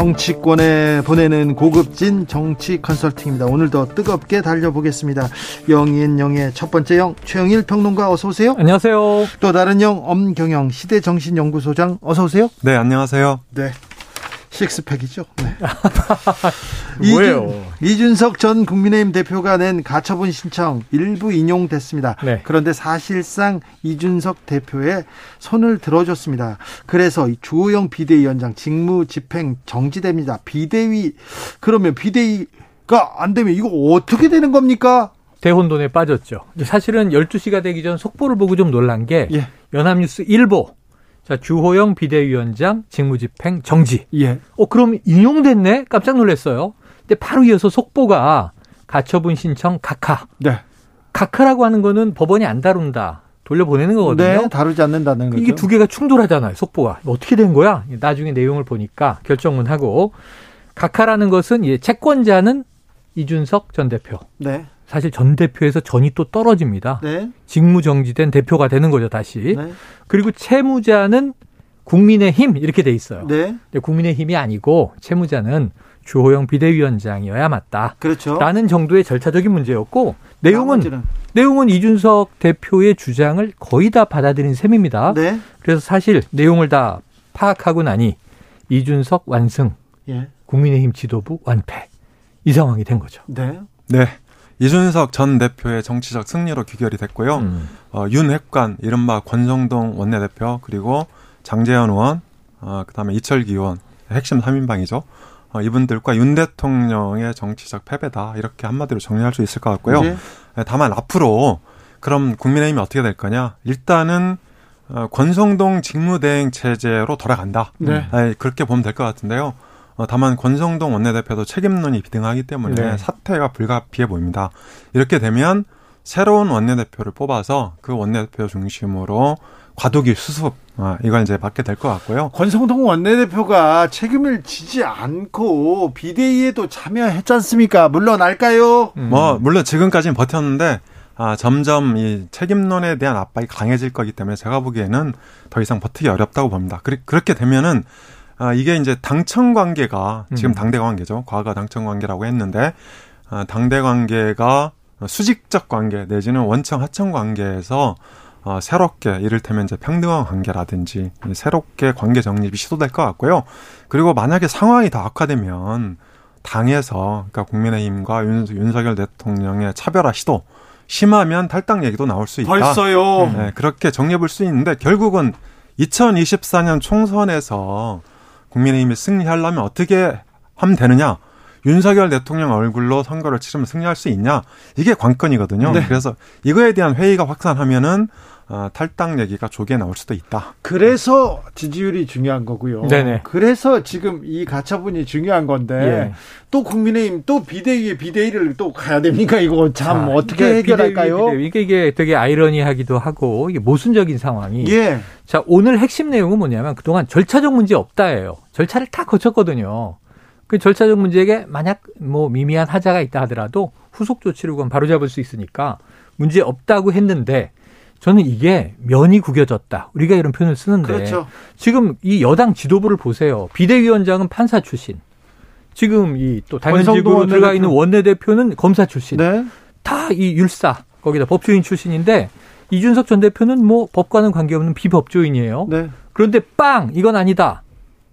Speaker 1: 정치권에 보내는 고급진 정치 컨설팅입니다. 오늘도 뜨겁게 달려보겠습니다. 영앤영의 첫 번째 영 최영일 평론가 어서 오세요.
Speaker 5: 안녕하세요.
Speaker 1: 또 다른 영 엄경영 시대정신연구소장 어서 오세요.
Speaker 6: 네, 안녕하세요.
Speaker 1: 네. 식스팩이죠. 네. [laughs]
Speaker 5: 뭐예요?
Speaker 1: 이준, 석전 국민의힘 대표가 낸 가처분 신청 일부 인용됐습니다.
Speaker 5: 네.
Speaker 1: 그런데 사실상 이준석 대표의 손을 들어줬습니다. 그래서 주호영 비대위원장 직무 집행 정지됩니다. 비대위 그러면 비대위가 안 되면 이거 어떻게 되는 겁니까?
Speaker 5: 대혼돈에 빠졌죠. 사실은 12시가 되기 전 속보를 보고 좀 놀란 게
Speaker 1: 예.
Speaker 5: 연합뉴스 일보 자, 주호영 비대위원장 직무집행 정지.
Speaker 1: 예.
Speaker 5: 어, 그럼 인용됐네? 깜짝 놀랐어요. 근데 바로 이어서 속보가 가처분 신청 각하.
Speaker 1: 네.
Speaker 5: 각하라고 하는 거는 법원이 안 다룬다. 돌려보내는 거거든요.
Speaker 1: 네, 다루지 않는다는 거죠.
Speaker 5: 이게 두 개가 충돌하잖아요, 속보가. 어떻게 된 거야? 나중에 내용을 보니까 결정문 하고. 각하라는 것은 이 채권자는 이준석 전 대표.
Speaker 1: 네.
Speaker 5: 사실 전 대표에서 전이 또 떨어집니다.
Speaker 1: 네.
Speaker 5: 직무 정지된 대표가 되는 거죠, 다시.
Speaker 1: 네.
Speaker 5: 그리고 채무자는 국민의힘 이렇게 돼 있어요.
Speaker 1: 네.
Speaker 5: 근데 국민의힘이 아니고 채무자는 주호영 비대위원장이어야 맞다.
Speaker 1: 그렇죠.
Speaker 5: 라는 정도의 절차적인 문제였고 내용은
Speaker 1: 나머지는.
Speaker 5: 내용은 이준석 대표의 주장을 거의 다 받아들인 셈입니다.
Speaker 1: 네.
Speaker 5: 그래서 사실 내용을 다 파악하고 나니 이준석 완승,
Speaker 1: 예.
Speaker 5: 국민의힘 지도부 완패 이 상황이 된 거죠.
Speaker 1: 네.
Speaker 6: 네. 이준석 전 대표의 정치적 승리로 귀결이 됐고요.
Speaker 5: 음.
Speaker 6: 어, 윤핵관, 이른바 권성동 원내대표, 그리고 장재현 의원, 어, 그 다음에 이철기 의원, 핵심 3인방이죠. 어, 이분들과 윤 대통령의 정치적 패배다. 이렇게 한마디로 정리할 수 있을 것 같고요.
Speaker 1: 예.
Speaker 6: 네, 다만 앞으로 그럼 국민의힘이 어떻게 될 거냐? 일단은 어, 권성동 직무대행 체제로 돌아간다.
Speaker 1: 네.
Speaker 6: 네, 그렇게 보면 될 것 같은데요. 어, 다만 권성동 원내대표도 책임론이 비등하기 때문에
Speaker 5: 네.
Speaker 6: 사퇴가 불가피해 보입니다. 이렇게 되면 새로운 원내대표를 뽑아서 그 원내대표 중심으로 과도기 수습 아, 이걸 이제 맡게 될 것 같고요.
Speaker 1: 권성동 원내대표가 책임을 지지 않고 비대위에도 참여했지 않습니까? 물러날까요?
Speaker 5: 음.
Speaker 6: 뭐 물론 지금까지는 버텼는데 아, 점점 이 책임론에 대한 압박이 강해질 거기 때문에 제가 보기에는 더 이상 버티기 어렵다고 봅니다. 그리, 그렇게 되면은 아, 이게 이제 당청 관계가 지금
Speaker 5: 음.
Speaker 6: 당대 관계죠. 과거 당청 관계라고 했는데 아, 당대 관계가 수직적 관계 내지는 원청 하청 관계에서 어, 새롭게 이를테면 이제 평등한 관계라든지 새롭게 관계 정립이 시도될 것 같고요. 그리고 만약에 상황이 더 악화되면 당에서 그러니까 국민의힘과 윤, 윤석열 대통령의 차별화 시도 심하면 탈당 얘기도 나올 수 있다.
Speaker 1: 벌써요.
Speaker 6: 네, 그렇게 정리해 볼 수 있는데 결국은 2024년 총선에서 국민의힘이 승리하려면 어떻게 하면 되느냐? 윤석열 대통령 얼굴로 선거를 치르면 승리할 수 있냐? 이게 관건이거든요.
Speaker 1: 네.
Speaker 6: 그래서 이거에 대한 회의가 확산하면은 어, 탈당 얘기가 조기에 나올 수도 있다.
Speaker 1: 그래서 지지율이 중요한 거고요.
Speaker 5: 네네.
Speaker 1: 그래서 지금 이 가처분이 중요한 건데
Speaker 5: 예.
Speaker 1: 또 국민의힘 또 비대위에 비대위를 또 가야 됩니까? 이거 참
Speaker 5: 자,
Speaker 1: 어떻게
Speaker 5: 이게
Speaker 1: 해결할까요?
Speaker 5: 비대위, 비대위. 이게, 이게 되게 아이러니하기도 하고 이게 모순적인 상황이.
Speaker 1: 예.
Speaker 5: 자 오늘 핵심 내용은 뭐냐면 그동안 절차적 문제 없다예요. 절차를 다 거쳤거든요. 그 절차적 문제에 만약 뭐 미미한 하자가 있다 하더라도 후속 조치를 그건 바로잡을 수 있으니까 문제 없다고 했는데 저는 이게 면이 구겨졌다. 우리가 이런 표현을 쓰는데
Speaker 1: 그렇죠.
Speaker 5: 지금 이 여당 지도부를 보세요. 비대위원장은 판사 출신. 지금 이또
Speaker 1: 권성동
Speaker 5: 당연직으로 들어가. 있는 원내대표는 검사 출신.
Speaker 1: 네.
Speaker 5: 다이 율사 거기다 법조인 출신인데 이준석 전 대표는 뭐 법과는 관계없는 비법조인이에요.
Speaker 1: 네.
Speaker 5: 그런데 빵 이건 아니다.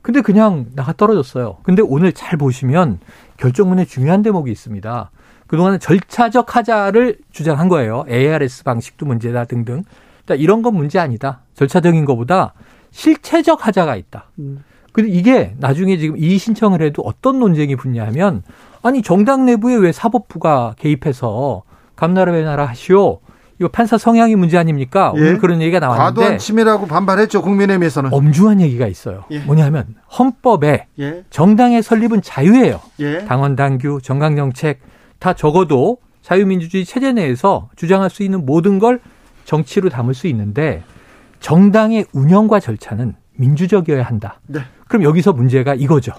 Speaker 5: 근데 그냥 나가 떨어졌어요. 근데 오늘 잘 보시면 결정문에 중요한 대목이 있습니다. 그동안은 절차적 하자를 주장한 거예요. ARS 방식도 문제다 등등. 그러니까 이런 건 문제 아니다. 절차적인 것보다 실체적 하자가 있다.
Speaker 1: 음.
Speaker 5: 근데 이게 나중에 지금 이 신청을 해도 어떤 논쟁이 붙냐면 아니 정당 내부에 왜 사법부가 개입해서 감나라 배나라 하시오. 이거 판사 성향이 문제 아닙니까?
Speaker 1: 예.
Speaker 5: 오늘 그런 얘기가 나왔는데
Speaker 1: 과도한 침해라고 반발했죠. 국민의힘에서는.
Speaker 5: 엄중한 얘기가 있어요.
Speaker 1: 예.
Speaker 5: 뭐냐면 헌법에
Speaker 1: 예.
Speaker 5: 정당의 설립은 자유예요.
Speaker 1: 예.
Speaker 5: 당원 당규, 정강 정책 다 적어도 자유민주주의 체제 내에서 주장할 수 있는 모든 걸 정치로 담을 수 있는데 정당의 운영과 절차는 민주적이어야 한다.
Speaker 1: 네.
Speaker 5: 그럼 여기서 문제가 이거죠.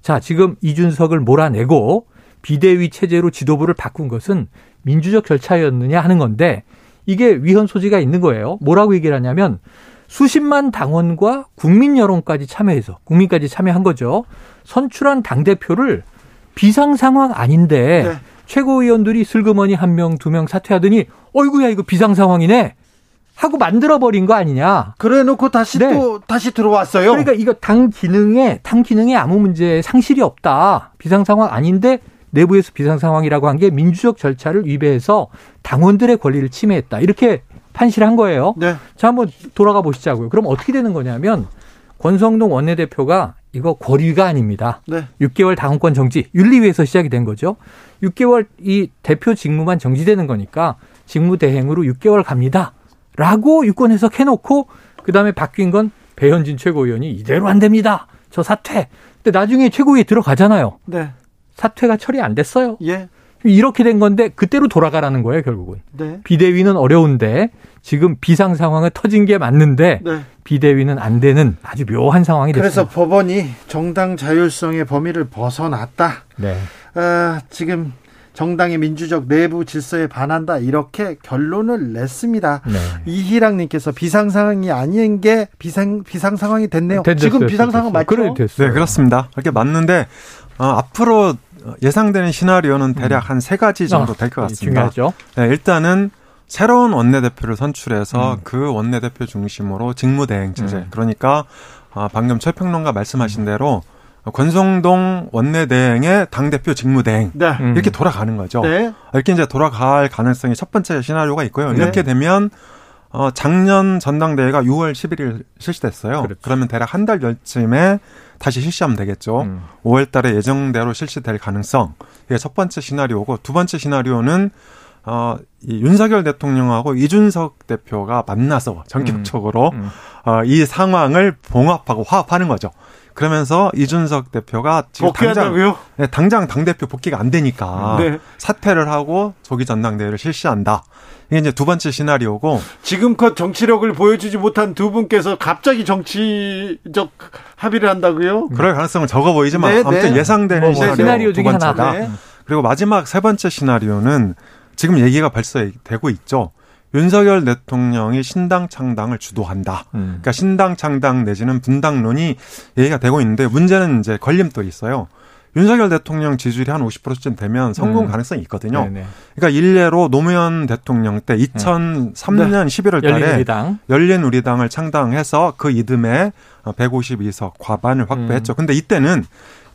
Speaker 5: 자, 지금 이준석을 몰아내고 비대위 체제로 지도부를 바꾼 것은 민주적 절차였느냐 하는 건데 이게 위헌 소지가 있는 거예요. 뭐라고 얘기를 하냐면 수십만 당원과 국민 여론까지 참여해서 국민까지 참여한 거죠. 선출한 당 대표를 비상 상황 아닌데
Speaker 1: 네.
Speaker 5: 최고위원들이 슬그머니 한 명, 두 명 사퇴하더니 어이구야 이거 비상 상황이네 하고 만들어 버린 거 아니냐.
Speaker 1: 그래 놓고 다시
Speaker 5: 네.
Speaker 1: 또 다시 들어왔어요.
Speaker 5: 그러니까 이거 당 기능에 당 기능에 아무 문제 상실이 없다. 비상 상황 아닌데 내부에서 비상 상황이라고 한 게 민주적 절차를 위배해서 당원들의 권리를 침해했다. 이렇게 판시를 한 거예요.
Speaker 1: 네.
Speaker 5: 자, 한번 돌아가 보시자고요. 그럼 어떻게 되는 거냐면 권성동 원내대표가 이거 권위가 아닙니다.
Speaker 1: 네.
Speaker 5: 6개월 당원권 정지, 윤리위에서 시작이 된 거죠. 6개월 이 대표 직무만 정지되는 거니까 직무 대행으로 6개월 갑니다. 라고 유권 해석해놓고 그다음에 바뀐 건 배현진 최고위원이 이대로 안 됩니다. 저 사퇴. 근데 나중에 최고위에 들어가잖아요.
Speaker 1: 네.
Speaker 5: 사퇴가 처리 안 됐어요.
Speaker 1: 예.
Speaker 5: 이렇게 된 건데 그때로 돌아가라는 거예요, 결국은.
Speaker 1: 네.
Speaker 5: 비대위는 어려운데 지금 비상 상황을 터진 게 맞는데
Speaker 1: 네.
Speaker 5: 비대위는 안 되는 아주 묘한 상황이
Speaker 1: 그래서
Speaker 5: 됐습니다.
Speaker 1: 법원이 정당 자율성의 범위를 벗어났다.
Speaker 5: 네.
Speaker 1: 아, 지금 정당의 민주적 내부 질서에 반한다 이렇게 결론을 냈습니다.
Speaker 5: 네.
Speaker 1: 이희랑님께서 비상 상황이 아닌 게 비상 비상 상황이 됐네요.
Speaker 5: 됐-
Speaker 1: 지금 비상 상황. 맞죠?
Speaker 5: 그래 됐어요.
Speaker 6: 네, 그렇습니다. 그렇게 맞는데 어, 앞으로 예상되는 시나리오는 대략 한세 가지 정도 될것
Speaker 5: 아,
Speaker 6: 같습니다.
Speaker 5: 중요하죠.
Speaker 6: 네, 일단은 새로운 원내대표를 선출해서
Speaker 5: 음.
Speaker 6: 그 원내대표 중심으로 직무대행 체제.
Speaker 5: 음.
Speaker 6: 그러니까 아, 방금 최평론가 말씀하신 대로 권성동 원내대행의 당대표 직무대행
Speaker 1: 네.
Speaker 5: 음.
Speaker 6: 이렇게 돌아가는 거죠.
Speaker 1: 네.
Speaker 6: 이렇게 이제 돌아갈 가능성이 첫 번째 시나리오가 있고요.
Speaker 1: 네.
Speaker 6: 이렇게 되면 어, 작년 전당대회가 6월 11일 실시됐어요.
Speaker 5: 그렇죠.
Speaker 6: 그러면 대략 한 달 전쯤에 다시 실시하면 되겠죠.
Speaker 5: 음.
Speaker 6: 5월 달에 예정대로 실시될 가능성. 이게 첫 번째 시나리오고 두 번째 시나리오는 어, 이 윤석열 대통령하고 이준석 대표가 만나서 전격적으로
Speaker 5: 음.
Speaker 6: 어, 이 상황을 봉합하고 화합하는 거죠. 그러면서 이준석 대표가 지금 당장
Speaker 1: 복귀한다고요?
Speaker 6: 네, 당장 당 대표 복귀가 안 되니까
Speaker 1: 네.
Speaker 6: 사퇴를 하고 조기 전당대회를 실시한다. 이게 이제 두 번째 시나리오고
Speaker 1: 지금껏 정치력을 보여주지 못한 두 분께서 갑자기 정치적 합의를 한다고요?
Speaker 6: 그럴 가능성은 적어 보이지만
Speaker 1: 네,
Speaker 6: 아무튼
Speaker 1: 네.
Speaker 6: 예상되는
Speaker 5: 뭐, 뭐,
Speaker 6: 시나리오,
Speaker 5: 시나리오
Speaker 6: 두 번째다.
Speaker 1: 네.
Speaker 6: 그리고 마지막 세 번째 시나리오는 지금 얘기가 벌써 되고 있죠. 윤석열 대통령이 신당 창당을 주도한다.
Speaker 5: 음.
Speaker 6: 그러니까 신당 창당 내지는 분당론이 얘기가 되고 있는데 문제는 이제 걸림돌이 있어요. 윤석열 대통령 지지율이 한 50%쯤 되면 성공
Speaker 5: 음.
Speaker 6: 가능성이 있거든요.
Speaker 5: 네네.
Speaker 6: 그러니까 일례로 노무현 대통령 때 2003년 11월 달에
Speaker 5: 열린우리당.
Speaker 6: 열린우리당을 창당해서 그 이듬해 152석 과반을 확보했죠. 근데 이때는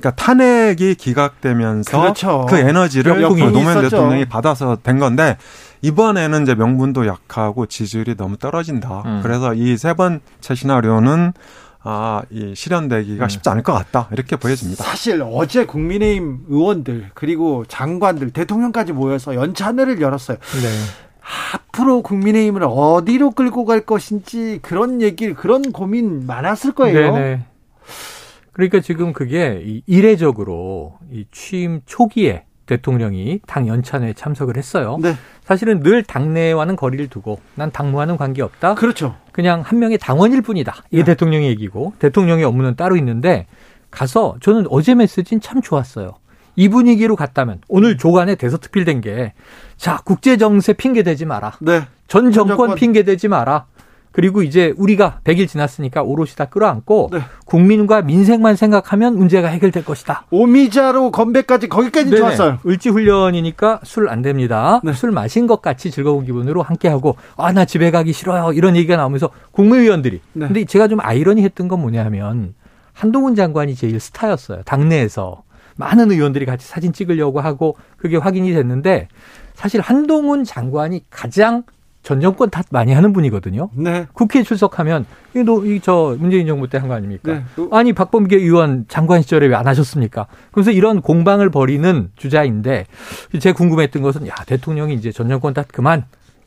Speaker 6: 그러니까 탄핵이 기각되면서
Speaker 1: 그렇죠.
Speaker 6: 그 에너지를 그 노무현
Speaker 1: 있었죠.
Speaker 6: 대통령이 받아서 된 건데 이번에는 이제 명분도 약하고 지지율이 너무 떨어진다.
Speaker 5: 음.
Speaker 6: 그래서 이 세 번째 시나리오는 아, 이 실현되기가
Speaker 5: 음.
Speaker 6: 쉽지 않을 것 같다. 이렇게 보여집니다.
Speaker 1: 사실 어제 국민의힘 의원들 그리고 장관들 대통령까지 모여서 연찬회를 열었어요.
Speaker 5: 네.
Speaker 1: 앞으로 국민의힘을 어디로 끌고 갈 것인지 그런 얘기 그런 고민 많았을 거예요.
Speaker 5: 네네. 그러니까 지금 그게 이 이례적으로 이 취임 초기에 대통령이 당 연찬회에 참석을 했어요.
Speaker 1: 네.
Speaker 5: 사실은 늘 당내와는 거리를 두고 난 당무와는 관계없다.
Speaker 1: 그렇죠.
Speaker 5: 그냥 한 명의 당원일 뿐이다. 이게
Speaker 1: 네.
Speaker 5: 대통령의 얘기고 대통령의 업무는 따로 있는데 가서 저는 어제 메시지는 참 좋았어요. 이 분위기로 갔다면 오늘 조간에 대서 특필된 게 자 국제 정세 핑계 대지 마라.
Speaker 1: 네.
Speaker 5: 전 정권
Speaker 1: 정권.
Speaker 5: 핑계 대지 마라. 그리고 이제 우리가 100일 지났으니까 오롯이 다 끌어안고
Speaker 1: 네.
Speaker 5: 국민과 민생만 생각하면 문제가 해결될 것이다.
Speaker 1: 오미자로 건배까지 거기까지
Speaker 5: 네네.
Speaker 1: 좋았어요.
Speaker 5: 을지 훈련이니까 술 안 됩니다.
Speaker 1: 네.
Speaker 5: 술 마신 것 같이 즐거운 기분으로 함께하고 아 나 집에 가기 싫어요 이런 얘기가 나오면서 국무위원들이
Speaker 1: 네.
Speaker 5: 근데 제가 좀 아이러니했던 건 뭐냐면 한동훈 장관이 제일 스타였어요 당내에서 많은 의원들이 같이 사진 찍으려고 하고 그게 확인이 됐는데 사실 한동훈 장관이 가장 전 정권 탓 많이 하는 분이거든요.
Speaker 1: 네.
Speaker 5: 국회 출석하면 이저 문재인 정부 때 한 거 아닙니까?
Speaker 1: 네.
Speaker 5: 아니 박범계 의원 장관 시절에 왜 안 하셨습니까? 그래서 이런 공방을 벌이는 주자인데 제가 궁금했던 것은 야 대통령이 이제 전 정권 탓 그만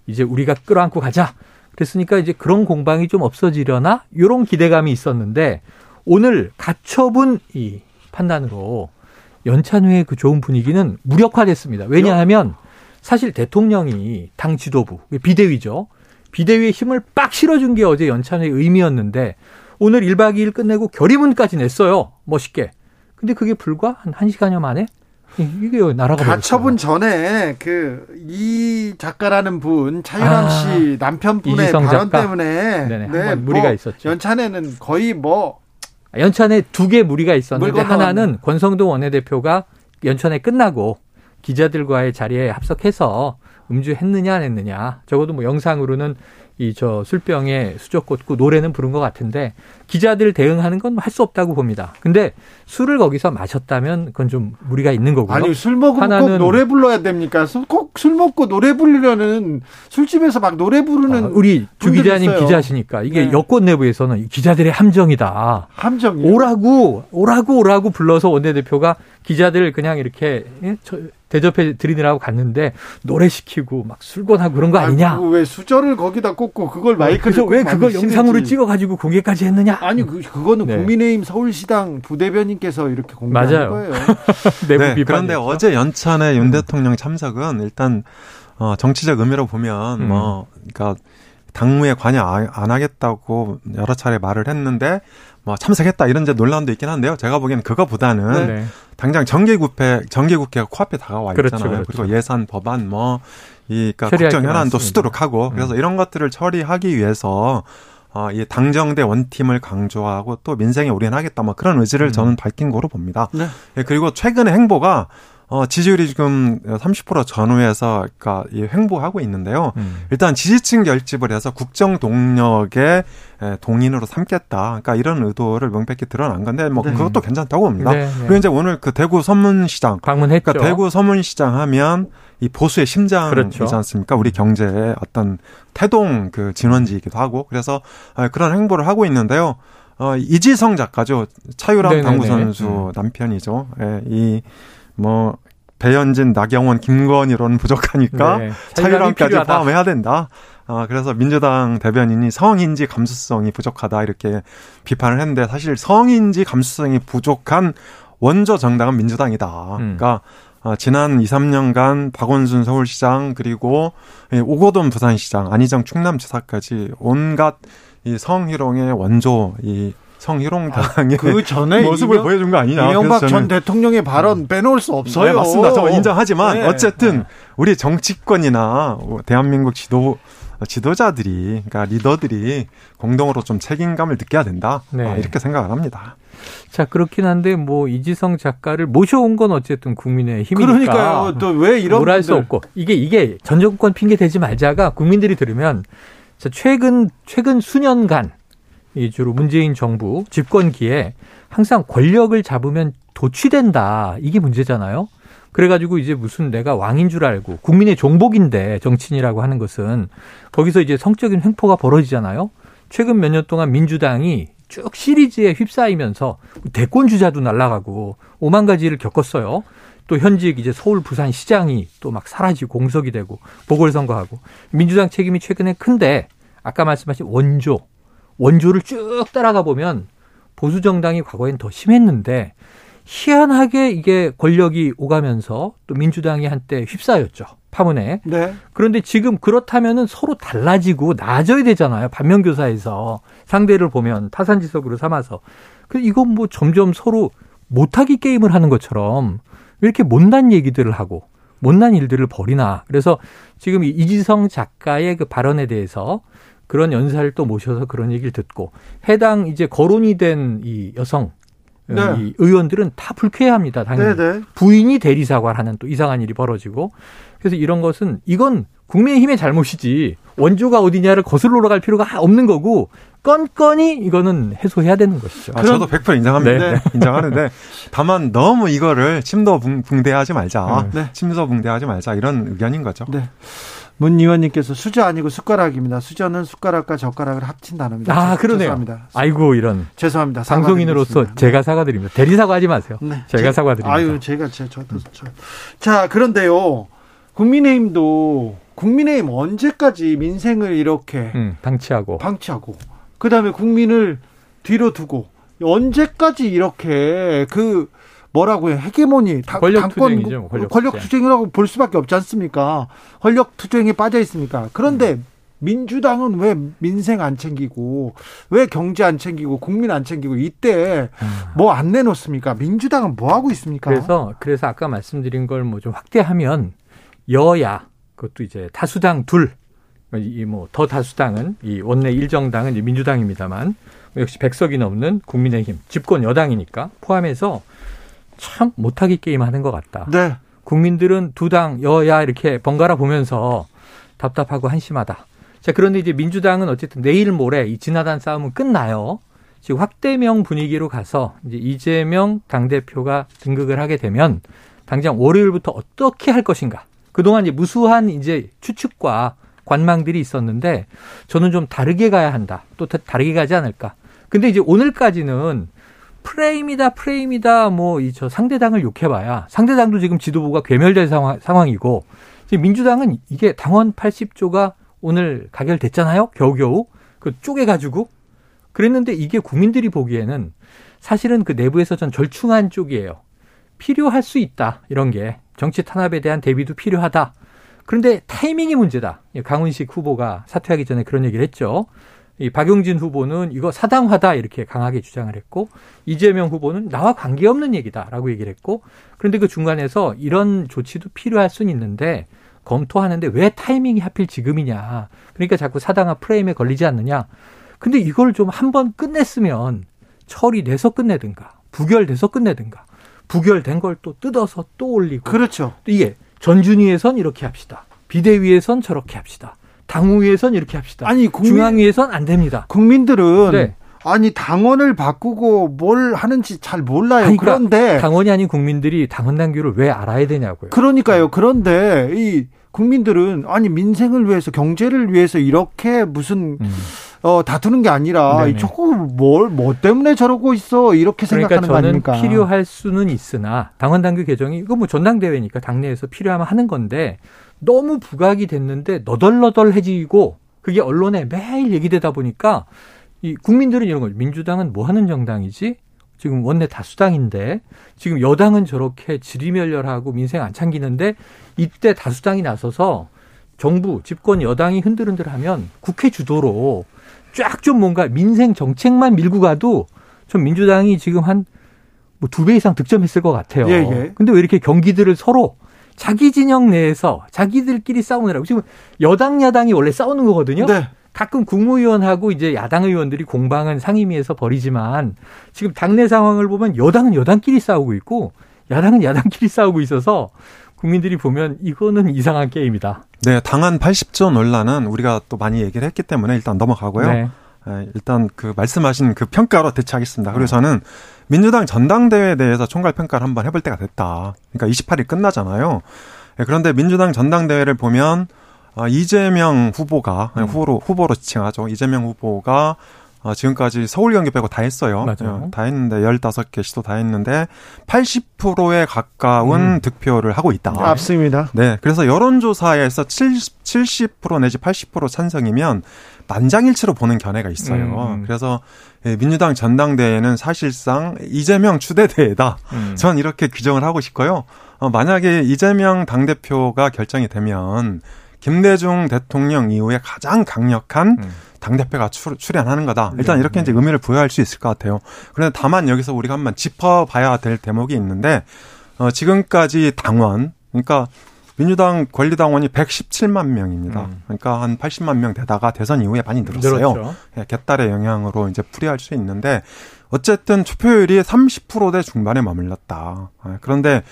Speaker 5: 이제 우리가 끌어안고 가자. 그랬으니까 이제 그런 공방이 좀 없어지려나 이런 기대감이 있었는데 오늘 가처분 이 판단으로 연찬회의 그 좋은 분위기는 무력화됐습니다. 왜냐하면 사실 대통령이 당 지도부 비대위죠. 비대위의 힘을 빡 실어준 게 어제 연찬회의 의미였는데 오늘 1박 2일 끝내고 결의문까지 냈어요. 멋있게. 근데 그게 불과 한 1시간여 만에 이게 나라가
Speaker 1: 가처분 전에 그 이 작가라는 분 차유람
Speaker 5: 아,
Speaker 1: 씨 남편분의 발언
Speaker 5: 작가.
Speaker 1: 때문에
Speaker 5: 네네,
Speaker 1: 네,
Speaker 5: 한번 무리가
Speaker 1: 뭐
Speaker 5: 있었죠.
Speaker 1: 연찬에는 거의 뭐
Speaker 5: 연찬에 두 개 무리가 있었는데. 하나는 권성동 원내대표가 연찬회 끝나고 기자들과의 자리에 합석해서 음주했느냐 안 했느냐 적어도 뭐 영상으로는 이 저 술병에 수저 꽂고 노래는 부른 것 같은데 기자들 대응하는 건 할 수 없다고 봅니다. 근데 술을 거기서 마셨다면 그건 좀 무리가 있는 거고요.
Speaker 1: 아니 술 먹으면 꼭
Speaker 5: 하나는-
Speaker 1: 노래 불러야 됩니까? 꼭 술 먹고 노래 부르려는 술집에서 막 노래 부르는
Speaker 5: 아, 우리 주 기자님
Speaker 1: 있어요.
Speaker 5: 기자시니까 이게
Speaker 1: 네.
Speaker 5: 여권 내부에서는 이 기자들의 함정이다.
Speaker 1: 함정이
Speaker 5: 오라고 오라고 오라고 불러서 원내대표가 기자들 그냥 이렇게 예? 저- 대접해 드리느라고 갔는데 노래 시키고 막 술권하고 그런 거 아니냐?
Speaker 1: 왜 수저를 거기다 꽂고 그걸 마이크를
Speaker 5: 왜 그걸. 영상으로 찍어가지고 공개까지 했느냐?
Speaker 1: 아니 그 그거는
Speaker 5: 네.
Speaker 1: 국민의힘 서울시당 부대변인께서 이렇게 공개한
Speaker 5: 맞아요.
Speaker 1: 거예요. [laughs]
Speaker 6: 네. 그런데 어제 연찬의 윤 대통령 참석은 일단 어, 정치적 의미로 보면
Speaker 5: 음.
Speaker 6: 뭐 그러니까 당무에 관여 안안 하겠다고 여러 차례 말을 했는데 뭐 참석했다 이런 이제 논란도 있긴 한데요. 제가 보기에는 그거보다는
Speaker 5: 네.
Speaker 6: 당장 정기국회 정기국회가 코앞에 다가와
Speaker 5: 그렇죠,
Speaker 6: 있잖아요.
Speaker 5: 그렇죠.
Speaker 6: 그리고 예산 법안 뭐 이 그러니까 국정
Speaker 5: 게
Speaker 6: 현안도. 수두룩하고 그래서
Speaker 5: 음.
Speaker 6: 이런 것들을 처리하기 위해서 어, 이 당정대 원팀을 강조하고 또 민생에 올인하겠다 뭐 그런 의지를
Speaker 5: 음.
Speaker 6: 저는 밝힌 거로 봅니다.
Speaker 1: 네.
Speaker 6: 예, 그리고 최근의 행보가 어, 지지율이 지금 30% 전후에서 그러니까 이 횡보하고 있는데요.
Speaker 5: 음.
Speaker 6: 일단 지지층 결집을 해서 국정 동력의 에, 동인으로 삼겠다. 그러니까 이런 의도를 명백히 드러난 건데 뭐
Speaker 1: 네.
Speaker 6: 그것도 괜찮다고 봅니다.
Speaker 5: 네, 네.
Speaker 6: 그리고 이제 오늘 그 대구 서문시장
Speaker 5: 방문했죠.
Speaker 6: 그러니까 대구 서문시장 하면 이 보수의 심장이지
Speaker 5: 그렇죠.
Speaker 6: 않습니까? 우리 경제의 어떤 태동 그 진원지이기도 하고 그래서 아, 그런 행보를 하고 있는데요. 어, 이지성 작가죠. 차유람
Speaker 5: 네네네.
Speaker 6: 당구 선수
Speaker 5: 음.
Speaker 6: 남편이죠. 예, 이 뭐 배현진, 나경원, 김건희로는 부족하니까
Speaker 5: 네.
Speaker 6: 차유람까지
Speaker 5: 필요하다.
Speaker 6: 포함해야 된다. 아, 그래서 민주당 대변인이 성인지 감수성이 부족하다 이렇게 비판을 했는데 사실 성인지 감수성이 부족한 원조 정당은 민주당이다.
Speaker 5: 음.
Speaker 6: 그러니까 어, 지난 2, 3년간 박원순 서울시장 그리고 이 오거돈 부산시장, 안희정 충남지사까지 온갖 이 성희롱의 원조 이 성희롱 당의
Speaker 1: 그 전에 [laughs]
Speaker 6: 모습을
Speaker 1: 이명-
Speaker 6: 보여준 거 아니냐.
Speaker 1: 이명박 전 대통령의 발언 빼놓을 수 없어요.
Speaker 6: 네, 맞습니다. 저 인정하지만
Speaker 1: 네.
Speaker 6: 어쨌든
Speaker 1: 네.
Speaker 6: 우리 정치권이나 대한민국 지도 지도자들이 그러니까 리더들이 공동으로 좀 책임감을 느껴야 된다.
Speaker 5: 네.
Speaker 6: 아, 이렇게 생각을 합니다.
Speaker 5: 자 그렇긴 한데 뭐 이지성 작가를 모셔온 건 어쨌든 국민의 힘이니까
Speaker 1: 그러니까요. 또 왜 이런
Speaker 5: 뭘할수 없고 이게 이게 전 정권 핑계 대지 말자가 국민들이 들으면 자, 최근 최근 수년간 이 주로 문재인 정부 집권기에 항상 권력을 잡으면 도취된다 이게 문제잖아요. 그래가지고 이제 무슨 내가 왕인 줄 알고 국민의 종복인데 정치인이라고 하는 것은 거기서 이제 성적인 횡포가 벌어지잖아요. 최근 몇 년 동안 민주당이 쭉 시리즈에 휩싸이면서 대권 주자도 날아가고 오만 가지 를 겪었어요. 또 현직 이제 서울 부산 시장이 또 막 사라지고 공석이 되고 보궐선거하고 민주당 책임이 최근에 큰데 아까 말씀하신 원조 원조를 쭉 따라가 보면 보수 정당이 과거엔 더 심했는데 희한하게 이게 권력이 오가면서 또 민주당이 한때 휩싸였죠 파문에
Speaker 1: 네.
Speaker 5: 그런데 지금 그렇다면은 서로 달라지고 나아져야 되잖아요. 반면교사에서 상대를 보면 타산지석으로 삼아서. 그 이건 뭐 점점 서로 못하기 게임을 하는 것처럼 왜 이렇게 못난 얘기들을 하고 못난 일들을 벌이나. 그래서 지금 이 이지성 작가의 그 발언에 대해서 그런 연사를 또 모셔서 그런 얘기를 듣고 해당 이제 거론이 된 이 여성
Speaker 1: 네.
Speaker 5: 이 의원들은 다 불쾌해합니다. 당연히.
Speaker 1: 네, 네.
Speaker 5: 부인이 대리 사과를 하는 또 이상한 일이 벌어지고 그래서 이런 것은 이건 국민의힘의 잘못이지 원조가 어디냐를 거슬러 갈 필요가 없는 거고 건건이 이거는 해소해야 되는 것이죠.
Speaker 6: 아, 저도 100% 인정합니다.
Speaker 1: 네.
Speaker 6: 인정하는데 다만 너무 이거를 침도 붕- 붕대하지 말자.
Speaker 1: 네.
Speaker 6: 침도 붕대하지 말자 이런 의견인 거죠.
Speaker 1: 네. 문 의원님께서 수저 아니고 숟가락입니다. 수저는 숟가락과 젓가락을 합친 단어입니다.
Speaker 5: 아
Speaker 1: 죄-
Speaker 5: 그러네요.
Speaker 1: 죄송합니다.
Speaker 5: 아이고 이런
Speaker 1: 죄송합니다.
Speaker 5: 방송인으로서
Speaker 1: 사과드리겠습니다.
Speaker 5: 제가 사과드립니다. 대리 사과하지 마세요.
Speaker 1: 네.
Speaker 5: 제가
Speaker 1: 제-
Speaker 5: 사과드립니다.
Speaker 1: 아유, 제가 제 저도 저. 자, 그런데요. 국민의힘도 국민의힘 언제까지 민생을 이렇게
Speaker 5: 음, 방치하고
Speaker 1: 방치하고 그 다음에 국민을 뒤로 두고 언제까지 이렇게 그 뭐라고 해 헤게모니 다-
Speaker 5: 권력
Speaker 1: 당권
Speaker 5: 투쟁이죠, 권력
Speaker 1: 권력
Speaker 5: 투쟁.
Speaker 1: 투쟁 이라고 볼 수밖에 없지 않습니까? 권력 투쟁에 빠져 있습니까? 그런데 민주당은 왜 민생 안 챙기고 왜 경제 안 챙기고 국민 안 챙기고 이때 뭐 안 내놓습니까? 민주당은 뭐 하고 있습니까?
Speaker 5: 그래서 그래서 아까 말씀드린 걸 뭐 좀 확대하면 여야 그것도 이제 다수당 둘 이 뭐 더 다수당은 이 원내 일정당은 이제 민주당입니다만 역시 백석이 넘는 국민의힘 집권 여당이니까 포함해서 참 못하기 게임 하는 것 같다.
Speaker 1: 네.
Speaker 5: 국민들은 두 당 여야 이렇게 번갈아 보면서 답답하고 한심하다. 자, 그런데 이제 민주당은 어쨌든 내일 모레 이 진화단 싸움은 끝나요. 지금 확대명 분위기로 가서 이제 이재명 당대표가 등극을 하게 되면 당장 월요일부터 어떻게 할 것인가. 그동안 이제 무수한 이제 추측과 관망들이 있었는데 저는 좀 다르게 가야 한다. 또 다르게 가지 않을까. 근데 이제 오늘까지는 프레임이다, 프레임이다, 뭐, 이, 저 상대당을 욕해봐야 상대당도 지금 지도부가 괴멸될 상황, 상황이고, 지금 민주당은 이게 당원 80조가 오늘 가결됐잖아요? 겨우겨우. 그 쪼개가지고. 그랬는데 이게 국민들이 보기에는 사실은 그 내부에서 전 절충한 쪽이에요. 필요할 수 있다. 이런 게. 정치 탄압에 대한 대비도 필요하다. 그런데 타이밍이 문제다. 강훈식 후보가 사퇴하기 전에 그런 얘기를 했죠. 이 박용진 후보는 이거 사당화다 이렇게 강하게 주장을 했고 이재명 후보는 나와 관계없는 얘기다라고 얘기를 했고 그런데 그 중간에서 이런 조치도 필요할 수는 있는데 검토하는데 왜 타이밍이 하필 지금이냐. 그러니까 자꾸 사당화 프레임에 걸리지 않느냐. 근데 이걸 좀 한 번 끝냈으면 처리돼서 끝내든가 부결돼서 끝내든가 부결된 걸 또 뜯어서 또 올리고
Speaker 1: 그렇죠.
Speaker 5: 이게 전준위에선 이렇게 합시다. 비대위에선 저렇게 합시다. 당후위에선 이렇게 합시다.
Speaker 1: 아니 국민,
Speaker 5: 중앙위에선 안 됩니다.
Speaker 1: 국민들은
Speaker 5: 네.
Speaker 1: 아니 당원을 바꾸고 뭘 하는지 잘 몰라요.
Speaker 5: 아니, 그러니까
Speaker 1: 그런데
Speaker 5: 당원이 아닌 국민들이 당원 당규를 왜 알아야 되냐고요.
Speaker 1: 그러니까요. 그런데 이 국민들은 아니 민생을 위해서 경제를 위해서 이렇게 무슨
Speaker 5: 음.
Speaker 1: 어 다투는 게 아니라
Speaker 5: 네네.
Speaker 1: 저거 뭘 뭐 때문에 저러고 있어 이렇게
Speaker 5: 그러니까
Speaker 1: 생각하는 거
Speaker 5: 저는
Speaker 1: 아닙니까?
Speaker 5: 필요할 수는 있으나 당원 당규 개정이 이거 뭐 전당대회니까 당내에서 필요하면 하는 건데 너무 부각이 됐는데 너덜너덜해지고 그게 언론에 매일 얘기되다 보니까 이 국민들은 이런 거죠. 민주당은 뭐 하는 정당이지? 지금 원내 다수당인데 지금 여당은 저렇게 지리멸렬하고 민생 안 챙기는데 이때 다수당이 나서서 정부 집권 여당이 흔들흔들하면 국회 주도로 쫙 좀 뭔가 민생 정책만 밀고 가도 좀 민주당이 지금 한 뭐 두 배 이상 득점했을 것 같아요.
Speaker 1: 예, 예.
Speaker 5: 근데 왜 이렇게 경기들을 서로 자기 진영 내에서 자기들끼리 싸우느라고 지금 여당 야당이 원래 싸우는 거거든요.
Speaker 1: 네.
Speaker 5: 가끔 국무위원하고 이제 야당 의원들이 공방은 상임위에서 벌이지만 지금 당내 상황을 보면 여당은 여당끼리 싸우고 있고 야당은 야당끼리 [laughs] 싸우고 있어서 국민들이 보면 이거는 이상한 게임이다.
Speaker 6: 네, 당한 80조 논란은 우리가 또 많이 얘기를 했기 때문에 일단 넘어가고요.
Speaker 5: 네.
Speaker 6: 예, 일단 그 말씀하신 그 평가로 대처하겠습니다. 그리고 저는 민주당 전당대회에 대해서 총괄 평가를 한번 해볼 때가 됐다. 그러니까 28일 끝나잖아요. 예, 그런데 민주당 전당대회를 보면 아, 이재명 후보가
Speaker 5: 음.
Speaker 6: 후보로 후보로 지칭하죠. 이재명 후보가 어, 지금까지 서울 경기 빼고 다 했어요.
Speaker 5: 맞아요.
Speaker 6: 어, 다 했는데 15개 시도 다 했는데 80%에 가까운
Speaker 5: 음.
Speaker 6: 득표를 하고 있다.
Speaker 1: 앞습니다.
Speaker 6: 네. 그래서 여론조사에서 70, 70% 내지 80% 찬성이면 만장일치로 보는 견해가 있어요.
Speaker 5: 음.
Speaker 6: 그래서 예, 민주당 전당대회는 사실상 이재명 추대대회다.
Speaker 5: 음.
Speaker 6: 전 이렇게 규정을 하고 싶고요. 어, 만약에 이재명 당대표가 결정이 되면 김대중 대통령 이후에 가장 강력한
Speaker 5: 음.
Speaker 6: 당대표가 출, 출연하는 거다. 일단
Speaker 5: 네,
Speaker 6: 이렇게 이제 의미를 부여할 수 있을 것 같아요. 그런데 다만 여기서 우리가 한번 짚어봐야 될 대목이 있는데, 어, 지금까지 당원, 그러니까 민주당 권리당원이 117만 명입니다.
Speaker 5: 음.
Speaker 6: 그러니까 한 80만 명 되다가 대선 이후에 많이 늘었어요.
Speaker 5: 늘었죠.
Speaker 6: 예, 개딸의 영향으로 이제 풀이할 수 있는데 어쨌든 투표율이 30%대 중반에 머물렀다. 아, 그런데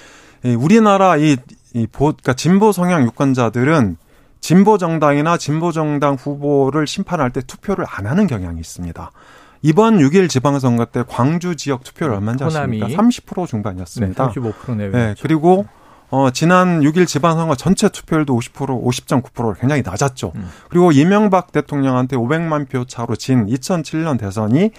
Speaker 6: 이 우리나라 이, 이 보, 그러니까 진보 성향 유권자들은 진보 정당이나 진보 정당 후보를 심판할 때 투표를 안 하는 경향이 있습니다. 이번 6일 지방선거 때 광주 지역 투표를 얼마인지 아십니까?
Speaker 5: 호남이.
Speaker 6: 30%
Speaker 5: 네,
Speaker 6: 중반이었습니다.
Speaker 5: 35% 내외.
Speaker 6: 네, 그리고 어 지난 6일 지방선거 전체 투표율도 50% 50.9%로 굉장히 낮았죠.
Speaker 5: 음.
Speaker 6: 그리고 이명박 대통령한테 500만 표 차로 진 2007년 대선이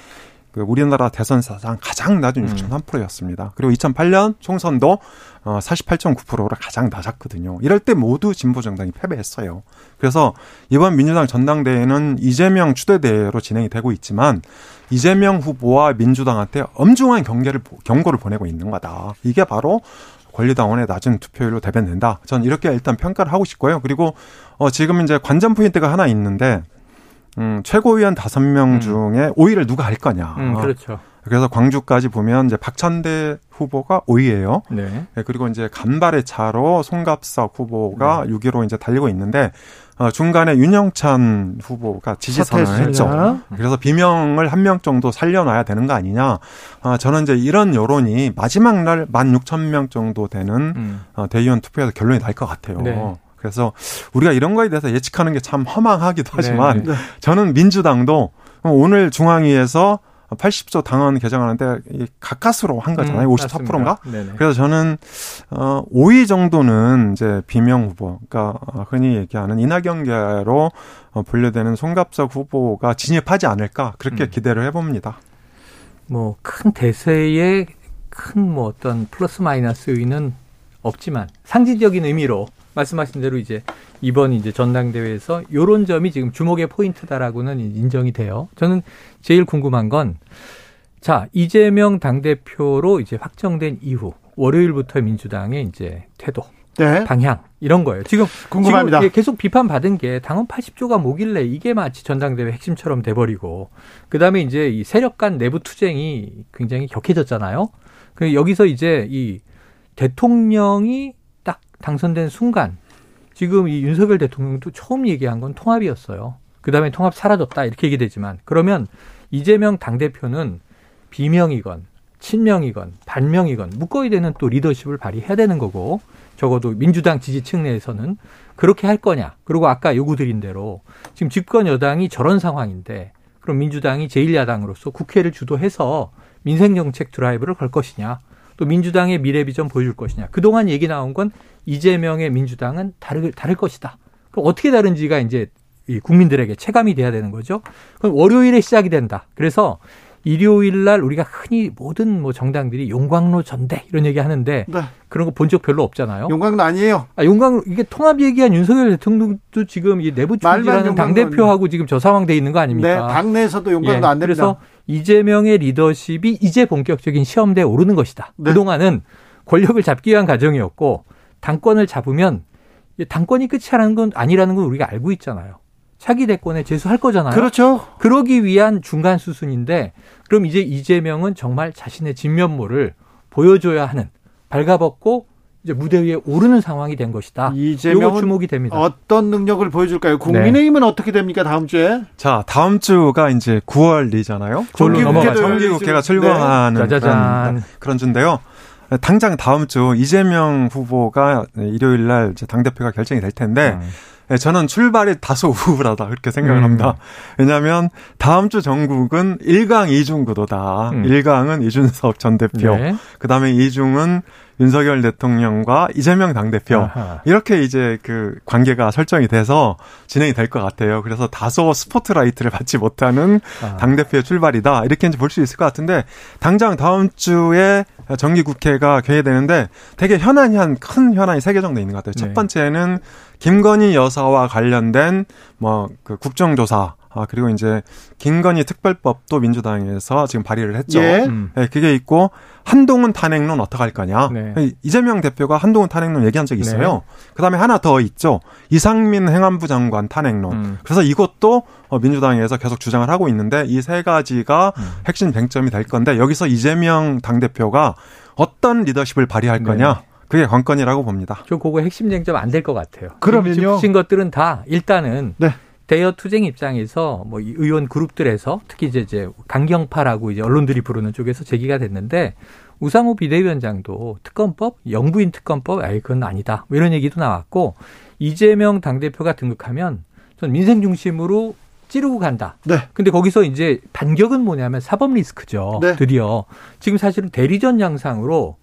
Speaker 6: 그 우리나라 대선 사상 가장 낮은
Speaker 5: 음.
Speaker 6: 6.3%였습니다. 그리고 2008년 총선도 어 48.9%로 가장 낮았거든요. 이럴 때 모두 진보 정당이 패배했어요. 그래서 이번 민주당 전당대회는 이재명 추대대회로 진행이 되고 있지만 이재명 후보와 민주당한테 엄중한 경계를 경고를 보내고 있는 거다. 이게 바로 권리당원의 낮은 투표율로 대변된다. 전 이렇게 일단 평가를 하고 싶고요. 그리고 어 지금 이제 관전 포인트가 하나 있는데 음, 최고위원 다섯 명
Speaker 5: 음.
Speaker 6: 중에 5위를 누가 할 거냐.
Speaker 5: 음, 그렇죠.
Speaker 6: 그래서 광주까지 보면 이제 박찬대 후보가 5위예요.
Speaker 5: 네.
Speaker 6: 네, 그리고 이제 간발의 차로 송갑석 후보가 6위로 이제 달리고 있는데 어, 중간에 윤영찬 후보가 지지 선언을 했죠. 그래서 비명을 한 명 정도 살려놔야 되는 거 아니냐. 아, 저는 이제 이런 여론이 마지막 날 16,000명 정도 되는
Speaker 5: 음.
Speaker 6: 어, 대의원 투표에서 결론이 날 것 같아요.
Speaker 5: 네.
Speaker 6: 그래서 우리가 이런 거에 대해서 예측하는 게 참 허망하기도 하지만
Speaker 5: 네.
Speaker 6: 저는 민주당도 오늘 중앙위에서 80조 당원 개정하는데 이 가까스로 한 거잖아요.
Speaker 5: 음,
Speaker 6: 54%인가?
Speaker 5: 맞습니다. 네네.
Speaker 6: 그래서 저는 어 5위 정도는 이제 비명 후보, 그러니까 흔히 얘기하는 이낙연계로 어, 분류되는 송갑석 후보가 진입하지 않을까 그렇게
Speaker 5: 음.
Speaker 6: 기대를 해봅니다.
Speaker 5: 뭐 큰 대세에 큰 뭐 어떤 플러스 마이너스 의는 없지만 상징적인 의미로 말씀하신 대로 이제 이번 이제 전당대회에서 요런 점이 지금 주목의 포인트다라고는 인정이 돼요. 저는 제일 궁금한 건 자, 이재명 당대표로 이제 확정된 이후 월요일부터 민주당의 이제 태도,
Speaker 1: 네.
Speaker 5: 방향 이런 거예요. 지금
Speaker 1: 궁금합니다.
Speaker 5: 지금 계속 비판 받은 게 당원 80조가 뭐길래 이게 마치 전당대회 핵심처럼 돼버리고 그 다음에 이제 이 세력 간 내부 투쟁이 굉장히 격해졌잖아요. 그 여기서 이제 이 대통령이 딱 당선된 순간 지금 이 윤석열 대통령도 처음 얘기한 건 통합이었어요. 그 다음에 통합 사라졌다 이렇게 얘기되지만 그러면 이재명 당대표는 비명이건 친명이건 반명이건 묶어야 되는 또 리더십을 발휘해야 되는 거고 적어도 민주당 지지층 내에서는 그렇게 할 거냐. 그리고 아까 요구드린 대로 지금 집권 여당이 저런 상황인데 그럼 민주당이 제1야당으로서 국회를 주도해서 민생정책 드라이브를 걸 것이냐. 또 민주당의 미래 비전 보여줄 것이냐. 그동안 얘기 나온 건 이재명의 민주당은 다를, 다를 것이다. 그럼 어떻게 다른지가 이제 이 국민들에게 체감이 돼야 되는 거죠. 그럼 월요일에 시작이 된다. 그래서 일요일 날 우리가 흔히 모든 뭐 정당들이 용광로 전대 이런 얘기 하는데
Speaker 1: 네.
Speaker 5: 그런 거 본 적 별로 없잖아요.
Speaker 1: 용광로 아니에요.
Speaker 5: 아, 용광로 이게 통합 얘기한 윤석열 대통령도 지금 이 내부 총질하는 당 대표하고 지금 저 상황 돼 있는 거
Speaker 1: 네.
Speaker 5: 아닙니까?
Speaker 1: 당내에서도 용광로
Speaker 5: 예,
Speaker 1: 안 됩니다.
Speaker 5: 그래서 이재명의 리더십이 이제 본격적인 시험대에 오르는 것이다.
Speaker 1: 네.
Speaker 5: 그동안은 권력을 잡기 위한 과정이었고 당권을 잡으면 이 당권이 끝이라는 건 아니라는 건 우리가 알고 있잖아요. 차기 대권에 재수할 거잖아요.
Speaker 1: 그렇죠.
Speaker 5: 그러기 위한 중간 수순인데 그럼 이제 이재명은 정말 자신의 진면모를 보여줘야 하는 발가벗고 이제 무대 위에 오르는 상황이 된 것이다. 요거
Speaker 1: 이재명은
Speaker 5: 주목이 됩니다.
Speaker 1: 어떤 능력을 보여줄까요? 국민의힘은 어떻게 됩니까 다음 주에?
Speaker 6: 자, 다음 주가 이제 9월이잖아요.
Speaker 5: 정기국회도
Speaker 1: 넘어가죠.
Speaker 6: 정기국회가
Speaker 1: 네.
Speaker 6: 출범하는
Speaker 5: 짜자잔.
Speaker 6: 그런, 그런 주인데요. 당장 다음 주 이재명 후보가 일요일 날 이제 당대표가 결정이 될 텐데
Speaker 5: 음.
Speaker 6: 네, 저는 출발이 다소 [laughs] 우울하다 그렇게 생각을
Speaker 5: 음.
Speaker 6: 합니다. 왜냐하면 다음 주 전국은 1강 2중 구도다.
Speaker 5: 음.
Speaker 6: 1강은 이준석 전 대표,
Speaker 5: 네.
Speaker 6: 그다음에 2중은 윤석열 대통령과 이재명 당대표.
Speaker 5: 아하.
Speaker 6: 이렇게 이제 그 관계가 설정이 돼서 진행이 될 것 같아요. 그래서 다소 스포트라이트를 [laughs] 받지 못하는
Speaker 5: 아.
Speaker 6: 당대표의 출발이다. 이렇게 이제 볼 수 있을 것 같은데, 당장 다음 주에 정기 국회가 개회되는데, 되게 현안이 한 큰 현안이 세 개 정도 있는 것 같아요. 첫
Speaker 5: 네.
Speaker 6: 번째는 김건희 여사와 관련된 뭐 그 국정조사, 아, 그리고 이제 김건희 특별법도 민주당에서 지금 발의를 했죠.
Speaker 1: 예.
Speaker 5: 음.
Speaker 6: 네, 그게 있고 한동훈 탄핵론 어떻게 할 거냐.
Speaker 5: 네.
Speaker 6: 이재명 대표가 한동훈 탄핵론 얘기한 적이 있어요. 그다음에 하나 더 있죠. 이상민 행안부 장관 탄핵론.
Speaker 5: 음.
Speaker 6: 그래서 이것도 어, 민주당에서 계속 주장을 하고 있는데 이 세 가지가
Speaker 5: 음.
Speaker 6: 핵심 쟁점이 될 건데 여기서 이재명 당 대표가 어떤 리더십을 발휘할
Speaker 5: 네.
Speaker 6: 거냐. 그게 관건이라고 봅니다.
Speaker 5: 저 그거 핵심 쟁점 안 될 것 같아요.
Speaker 1: 그러면요?
Speaker 5: 짚으신 것들은 다 일단은
Speaker 1: 네.
Speaker 5: 대여 투쟁 입장에서 뭐이 의원 그룹들에서 특히 이제 이제 강경파라고 이제 언론들이 부르는 쪽에서 제기가 됐는데 우상호 비대위원장도 특검법 영부인 특검법 아예 그건 아니다 뭐 이런 얘기도 나왔고 이재명 당 대표가 등극하면 전 민생 중심으로 찌르고 간다.
Speaker 1: 네.
Speaker 5: 근데 거기서 이제 반격은 뭐냐면 사법 리스크죠.
Speaker 1: 네.
Speaker 5: 드디어 지금 사실은 대리전 양상으로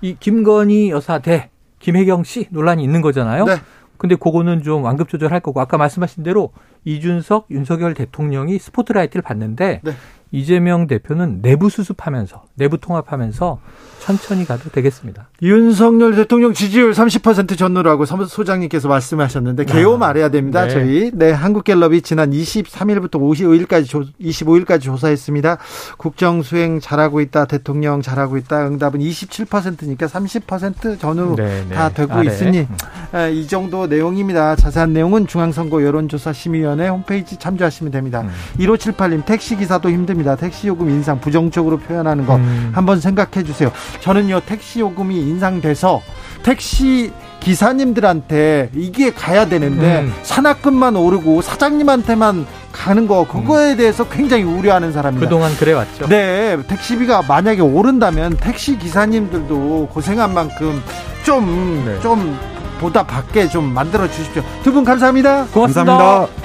Speaker 5: 이 김건희 여사 대 김혜경 씨 논란이 있는 거잖아요.
Speaker 1: 네.
Speaker 5: 근데 그거는 좀 완급 조절할 거고 아까 말씀하신 대로 이준석, 윤석열 대통령이 스포트라이트를 받는데
Speaker 1: 네.
Speaker 5: 이재명 대표는 내부 수습하면서 내부 통합하면서 천천히 가도 되겠습니다.
Speaker 1: 윤석열 대통령 지지율 30% 전후라고 소장님께서 말씀하셨는데 개요 말해야 됩니다.
Speaker 5: 네.
Speaker 1: 저희 네 한국갤럽이 지난 23일부터 55일까지 조, 25일까지 조사했습니다. 국정 수행 잘하고 있다. 대통령 잘하고 있다. 응답은 27%니까 30% 전후
Speaker 5: 네, 네.
Speaker 1: 다 되고
Speaker 5: 아래.
Speaker 1: 있으니 에, 이 정도 내용입니다. 자세한 내용은 중앙선거 여론조사 심의위원회 홈페이지 참조하시면 됩니다.
Speaker 5: 음.
Speaker 1: 1578님 택시 기사도 힘듭니다. 택시 요금 인상 부정적으로 표현하는 거
Speaker 5: 음.
Speaker 1: 한번 생각해 주세요. 저는요 택시 요금이 인상돼서 택시 기사님들한테 이게 가야 되는데
Speaker 5: 음.
Speaker 1: 산악금만 오르고 사장님한테만 가는 거 그거에 대해서 굉장히 우려하는 사람입니다.
Speaker 5: 그동안 그래 왔죠.
Speaker 1: 네, 택시비가 만약에 오른다면 택시 기사님들도 고생한 만큼 좀좀
Speaker 5: 네.
Speaker 1: 보다 받게 좀 만들어 주십시오. 두 분 감사합니다.
Speaker 5: 고맙습니다.
Speaker 6: 감사합니다.